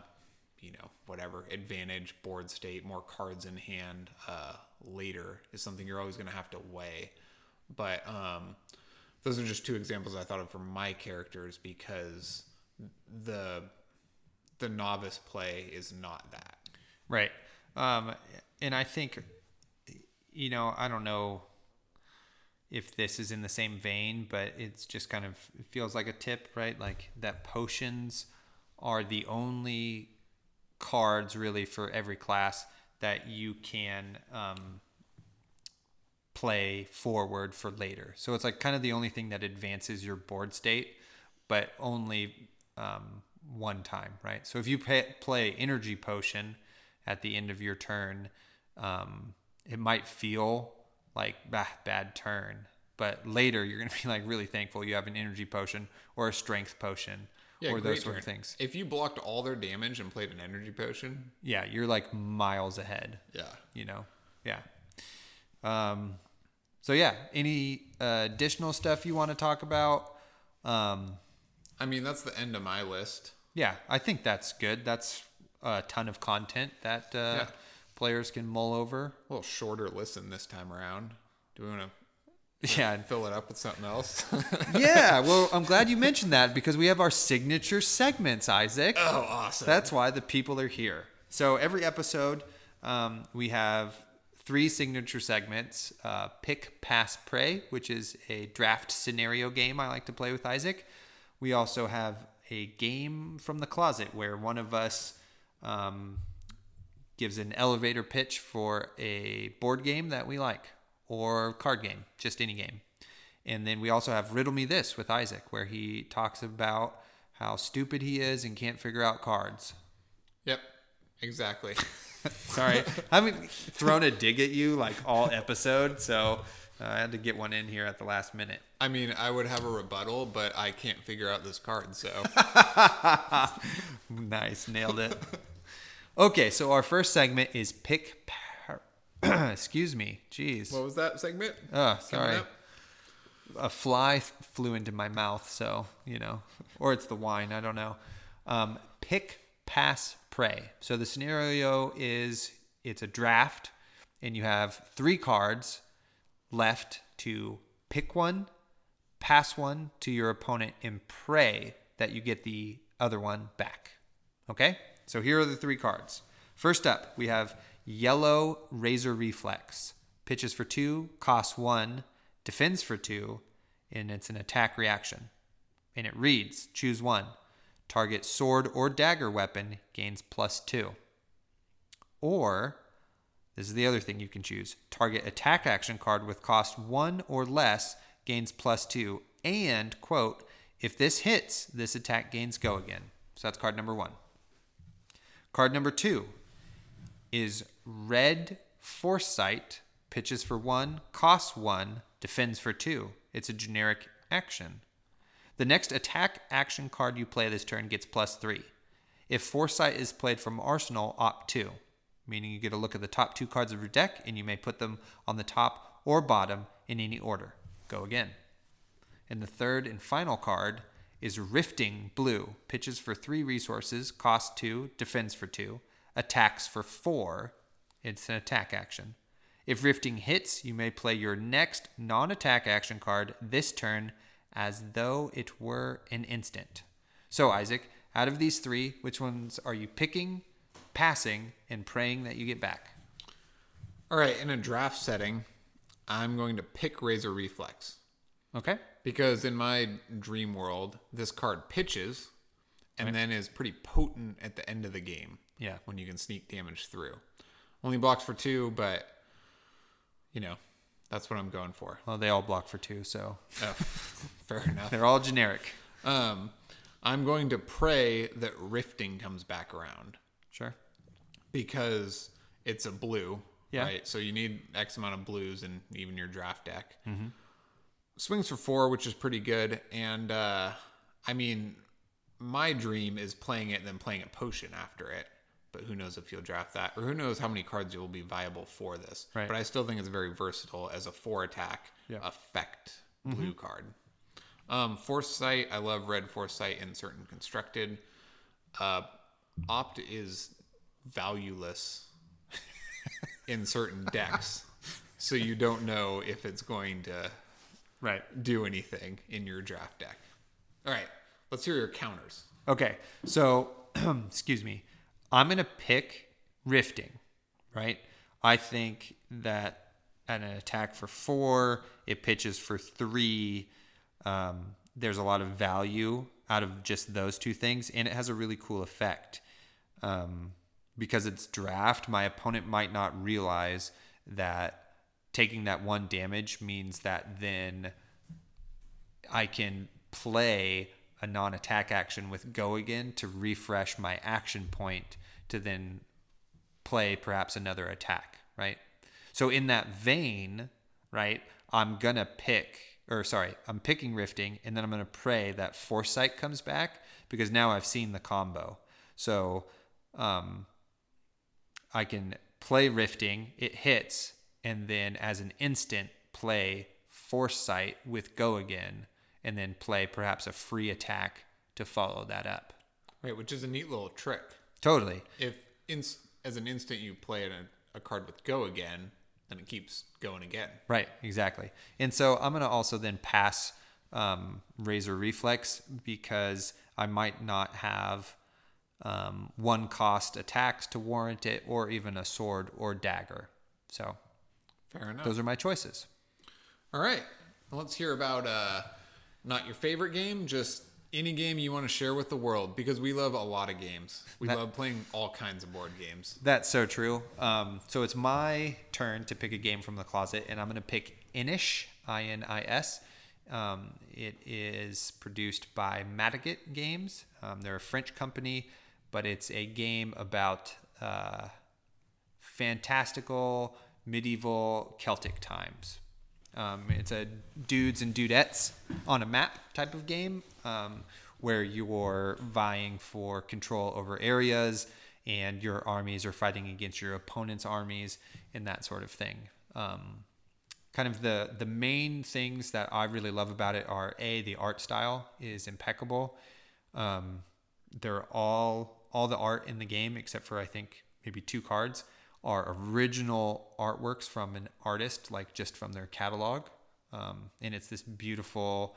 you know, whatever advantage, board state, more cards in hand uh, later is something you're always going to have to weigh. But um, those are just two examples I thought of for my characters because the the novice play is not that. Right. Um, and I think, you know, I don't know if this is in the same vein, but it's just kind of it feels like a tip, right? Like that potions are the only cards really for every class that you can um, play forward for later. So it's like kind of the only thing that advances your board state, but only um, one time, right? So if you pay, play energy potion at the end of your turn, um, it might feel like bah, bad turn, but later you're gonna be like really thankful you have an energy potion or a strength potion or great those sort of things. If you blocked all their damage and played an energy potion, Yeah, you're like miles ahead. yeah. you know yeah um so yeah any uh, additional stuff you want to talk about um I mean, that's the end of my list. yeah i think that's good that's a ton of content that uh, Yeah. Players can mull over A little shorter listen this time around. Do we want to yeah and <laughs> fill it up with something else? <laughs> yeah well i'm glad you mentioned that because we have our signature segments isaac oh, awesome. That's why the people are here. So every episode, um, we have three signature segments uh, Pick, Pass, Pray, which is a draft scenario game I like to play with Isaac. We also have a game from the closet where one of us um, gives an elevator pitch for a board game that we like or card game, just any game. And then we also have Riddle Me This with Isaac, where he talks about how stupid he is and can't figure out cards. Yep, exactly. <laughs> Sorry, I haven't thrown a dig at you like all episode, so uh, I had to get one in here at the last minute. I mean, I would have a rebuttal, but I can't figure out this card, so <laughs> Nice, nailed it. <laughs> Okay, so our first segment is pick. Par- <clears throat> Excuse me, jeez. what was that segment? Oh, sorry. a fly flew into my mouth, so you know, or it's the wine. I don't know. Um, pick, pass, pray. So the scenario is it's a draft, and you have three cards left to pick one, pass one to your opponent, and pray that you get the other one back. Okay? So here are the three cards. First up, we have Yellow Razor Reflex. Pitches for two, costs one, defends for two, and it's an attack reaction. And it reads choose one. Target sword or dagger weapon gains plus two. Or, this is the other thing you can choose target attack action card with cost one or less gains plus two. And, quote, if this hits, this attack gains go again. So that's card number one. Card number two is Red Force Sight, pitches for one, costs one, defends for two. It's a generic action. The next attack action card you play this turn gets plus three. If Force Sight is played from Arsenal, opt two, meaning you get a look at the top two cards of your deck and you may put them on the top or bottom in any order. Go again. And the third and final card is Rifting Blue. Pitches for three resources, cost two, defends for two, attacks for four. It's an attack action. If Rifting hits, you may play your next non attack action card this turn as though it were an instant. So, Isaac, out of these three, which ones are you picking, passing, and praying that you get back? All right, in a draft setting, I'm going to pick Razor Reflex Okay? Because in my dream world, this card pitches and then is pretty potent at the end of the game. Yeah. when you can sneak damage through. Only blocks for two, but you know that's what I'm going for. Well, they all block for two, so Oh, <laughs> fair enough. they're all generic. Um, I'm going to pray that Rifting comes back around Sure. because it's a blue, Yeah. right? So you need X amount of blues in even your draft deck. Swings for four, which is pretty good. And uh, I mean, my dream is playing it and then playing a potion after it. But who knows if you'll draft that, or who knows how many cards you will be viable for this. Right. But I still think it's very versatile as a four attack Yeah. effect blue card. Um, Force Sight, I love red Force Sight in certain constructed. Uh, Opt is valueless <laughs> in certain decks, so you don't know if it's going to Right. do anything in your draft deck. All right, let's hear your counters. Okay, so <clears throat> excuse me, I'm gonna pick rifting, right? I think that at an attack for four. It pitches for three. Um, there's a lot of value out of just those two things, and it has a really cool effect. Um, because it's draft, my opponent might not realize that taking that one damage means that then I can play a non attack action with go again to refresh my action point to then play perhaps another attack, right? So, in that vein, right, I'm going to pick, or sorry, I'm picking rifting, and then I'm going to pray that Force Sight comes back because now I've seen the combo. So, um, I can play rifting, it hits, and then as an instant play Force Sight with go again, and then play perhaps a free attack to follow that up. Right, which is a neat little trick. Totally. If in, as an instant you play a, a card with go again, then it keeps going again. Right, exactly. And so I'm going to also then pass um, Razor Reflex because I might not have um, one cost attacks to warrant it, or even a sword or dagger. So Fair enough. those are my choices. All right. Well, let's hear about uh, not your favorite game, just any game you want to share with the world because we love a lot of games. We That- love playing all kinds of board games. That's so true. Um, so it's my turn to pick a game from the closet, and I'm going to pick Inis, I N I S. Um, it is produced by Matagot Games. Um, they're a French company, but it's a game about uh, fantastical medieval Celtic times. Um, it's a dudes and dudettes on a map type of game um, where you're vying for control over areas and your armies are fighting against your opponent's armies and that sort of thing. Um, kind of the the main things that I really love about it are a the art style is impeccable. Um, they're all all the art in the game except for I think maybe two cards are original artworks from an artist, like just from their catalog, um, and it's this beautiful,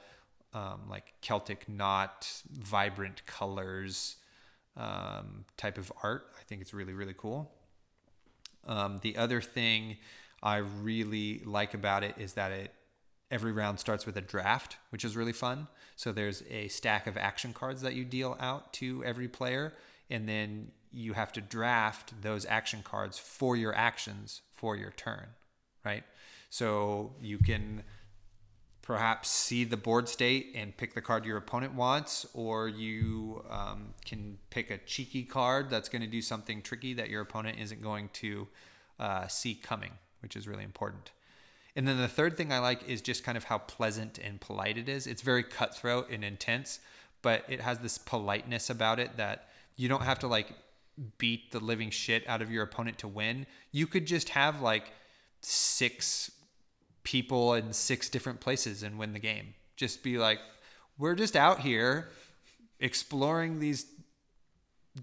um, like Celtic knot, vibrant colors um, type of art. I think it's really really cool. Um, the other thing I really like about it is that it every round starts with a draft, which is really fun. So there's a stack of action cards that you deal out to every player, and then you have to draft those action cards for your actions for your turn, right? So you can perhaps see the board state and pick the card your opponent wants, or you um, can pick a cheeky card that's going to do something tricky that your opponent isn't going to uh, see coming, which is really important. And then the third thing I like is just kind of how pleasant and polite it is. It's very cutthroat and intense, but it has this politeness about it that you don't have to like beat the living shit out of your opponent to win. You could just have like six people in six different places and win the game. Just be like, we're just out here exploring these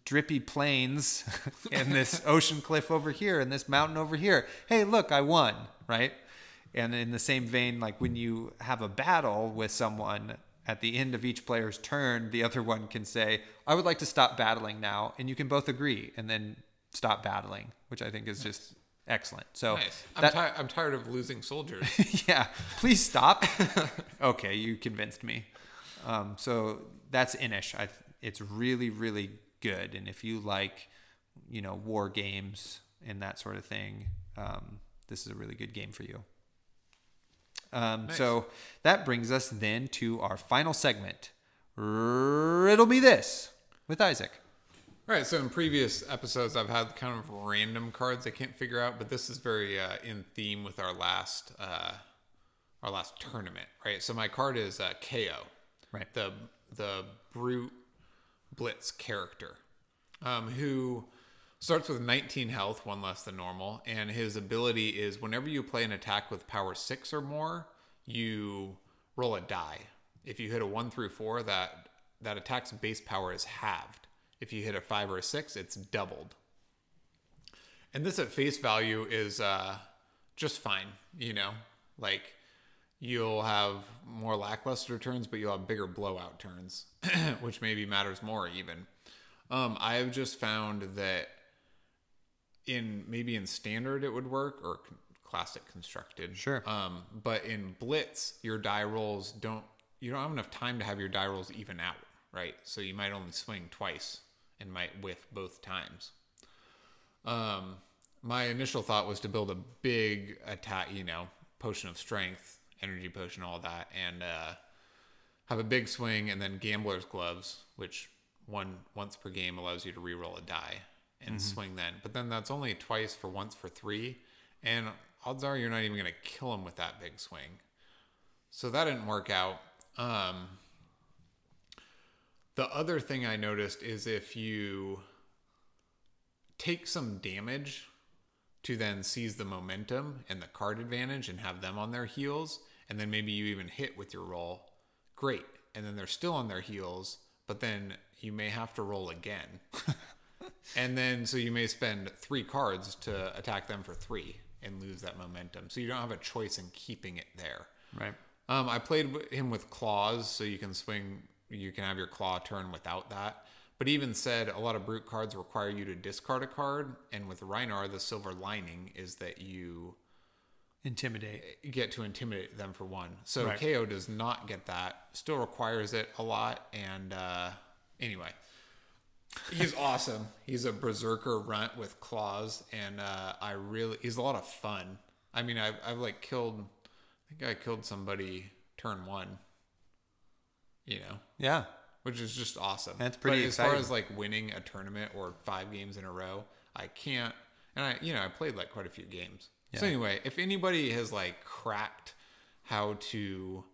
drippy plains <laughs> and this <laughs> ocean cliff over here and this mountain over here. Hey, look, I won, right? And in the same vein, like when you have a battle with someone at the end of each player's turn, the other one can say, I would like to stop battling now. And you can both agree and then stop battling, which I think is just excellent. So, Nice. I'm, that- ti- I'm tired of losing soldiers. <laughs> yeah, please stop. <laughs> okay, you convinced me. Um, so that's Inis. I, it's really, really good. And if you like, you know, war games and that sort of thing, um, this is a really good game for you. Um, So that brings us then to our final segment. Riddle me this with Isaac. All right, so in previous episodes, I've had kind of random cards I can't figure out, but this is very uh, in theme with our last uh, our last tournament, right? So my card is uh, Kayo, Right. The the brute blitz character, um, who starts with 19 health, one less than normal, and his ability is whenever you play an attack with power six or more, you roll a die. If you hit a one through four, that that attack's base power is halved. If you hit a five or a six, it's doubled. And this at face value is uh, just fine, you know, like you'll have more lackluster turns, but you'll have bigger blowout turns, <clears throat> which maybe matters more even. Um, I have just found that in maybe in standard it would work or classic constructed. Sure. Um, but in Blitz, your die rolls don't. You don't have enough time to have your die rolls even out, right? So you might only swing twice and might whiff both times. Um, my initial thought was to build a big attack, you know, potion of strength, energy potion, all that, and uh, have a big swing, and then gambler's gloves, which one once per game allows you to re-roll a die and swing then. But then that's only twice for once for three, and odds are you're not even going to kill him with that big swing. So that didn't work out. Um, the other thing I noticed is if you take some damage to then seize the momentum and the card advantage and have them on their heels, and then maybe you even hit with your roll, great. And then they're still on their heels, but then you may have to roll again. <laughs> and then so you may spend three cards to attack them for three and lose that momentum. So you don't have a choice in keeping it there. Right. Um, I played him with claws, so you can swing. You can have your claw turn without that. But even said a lot of brute cards require you to discard a card, and with Rhinar, the silver lining is that you Intimidate. get to intimidate them for one. So Right. Kayo does not get that. Still requires it a lot. And uh, anyway, he's awesome. He's a berserker runt with claws, and uh, I really he's a lot of fun. I mean, I've I've like killed. I think I killed somebody turn one. You know, Yeah. which is just awesome. That's pretty But as far as like winning a tournament or five games in a row, I can't. And I, you know, I played like quite a few games. So anyway, if anybody has like cracked how to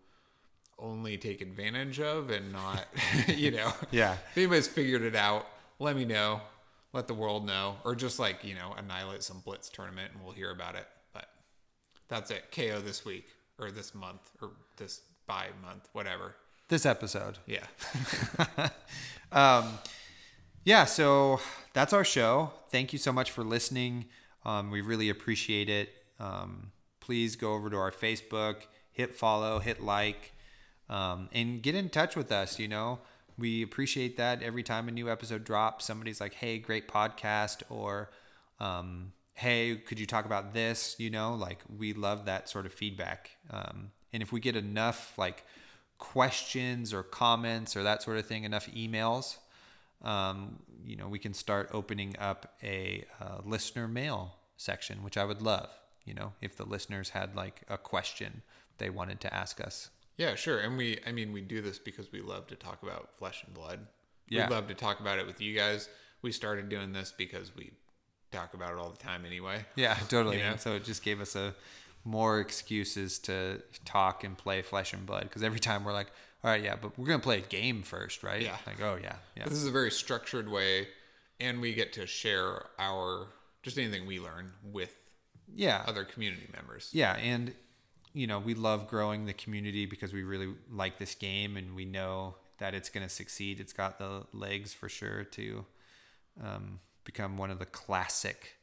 only take advantage of and not, <laughs> you know, Yeah. if anybody's figured it out, let me know. Let the world know, or just like you know, annihilate some blitz tournament, and we'll hear about it. But that's it. Kayo this week or this month or this by month, whatever. This episode. Yeah. <laughs> um, yeah, so that's our show. Thank you so much for listening. Um, we really appreciate it. Um, please go over to our Facebook, hit follow, hit like, um, and get in touch with us. You know, we appreciate that every time a new episode drops. Somebody's like, "Hey, great podcast," or um, "Hey, could you talk about this?" You know, like we love that sort of feedback. Um, and if we get enough like questions or comments or that sort of thing, enough emails, um, you know, we can start opening up a uh, listener mail section, which I would love. You know, if the listeners had like a question they wanted to ask us. Yeah, sure. And we, I mean, we do this because we love to talk about flesh and blood. Yeah. We love to talk about it with you guys. We started doing this because we talk about it all the time anyway. <laughs> Yeah, totally. You know? And so it just gave us a more excuses to talk and play flesh and blood because every time we're like, all right, yeah, but we're gonna play a game first, right? Yeah. Like, oh yeah, yeah, But this is a very structured way, and we get to share our just anything we learn with yeah. other community members. Yeah, and you know, we love growing the community because we really like this game and we know that it's going to succeed. It's got the legs for sure to um, become one of the classic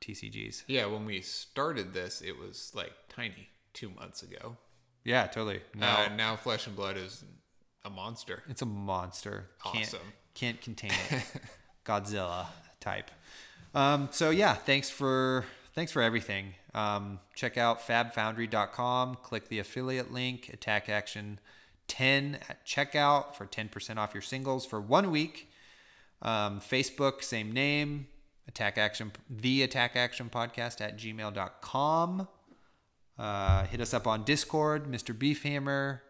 TCGs. Yeah, when we started this, it was like tiny two months ago. Yeah, totally. Now Uh, now Flesh and Blood is a monster. it's a monster. Can't, Awesome. Can't contain it. <laughs> Godzilla type. Um, so yeah, thanks for thanks for everything. Um, check out fabfoundry.com. Click the affiliate link. Attack Action 10 at checkout for 10% off your singles for one week. Um, Facebook, same name. Attack Action, the Attack Action Podcast at gmail.com. Uh, hit us up on Discord. Mr. Beefhammer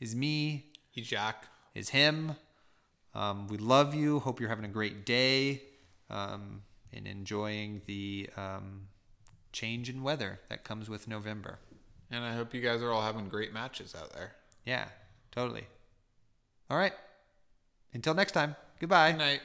is me He's Jack. is him. Um, we love you. Hope you're having a great day um, and enjoying the um, change in weather that comes with November. And I hope you guys are all having great matches out there. Yeah, totally. All right. Until next time. Goodbye. Good night.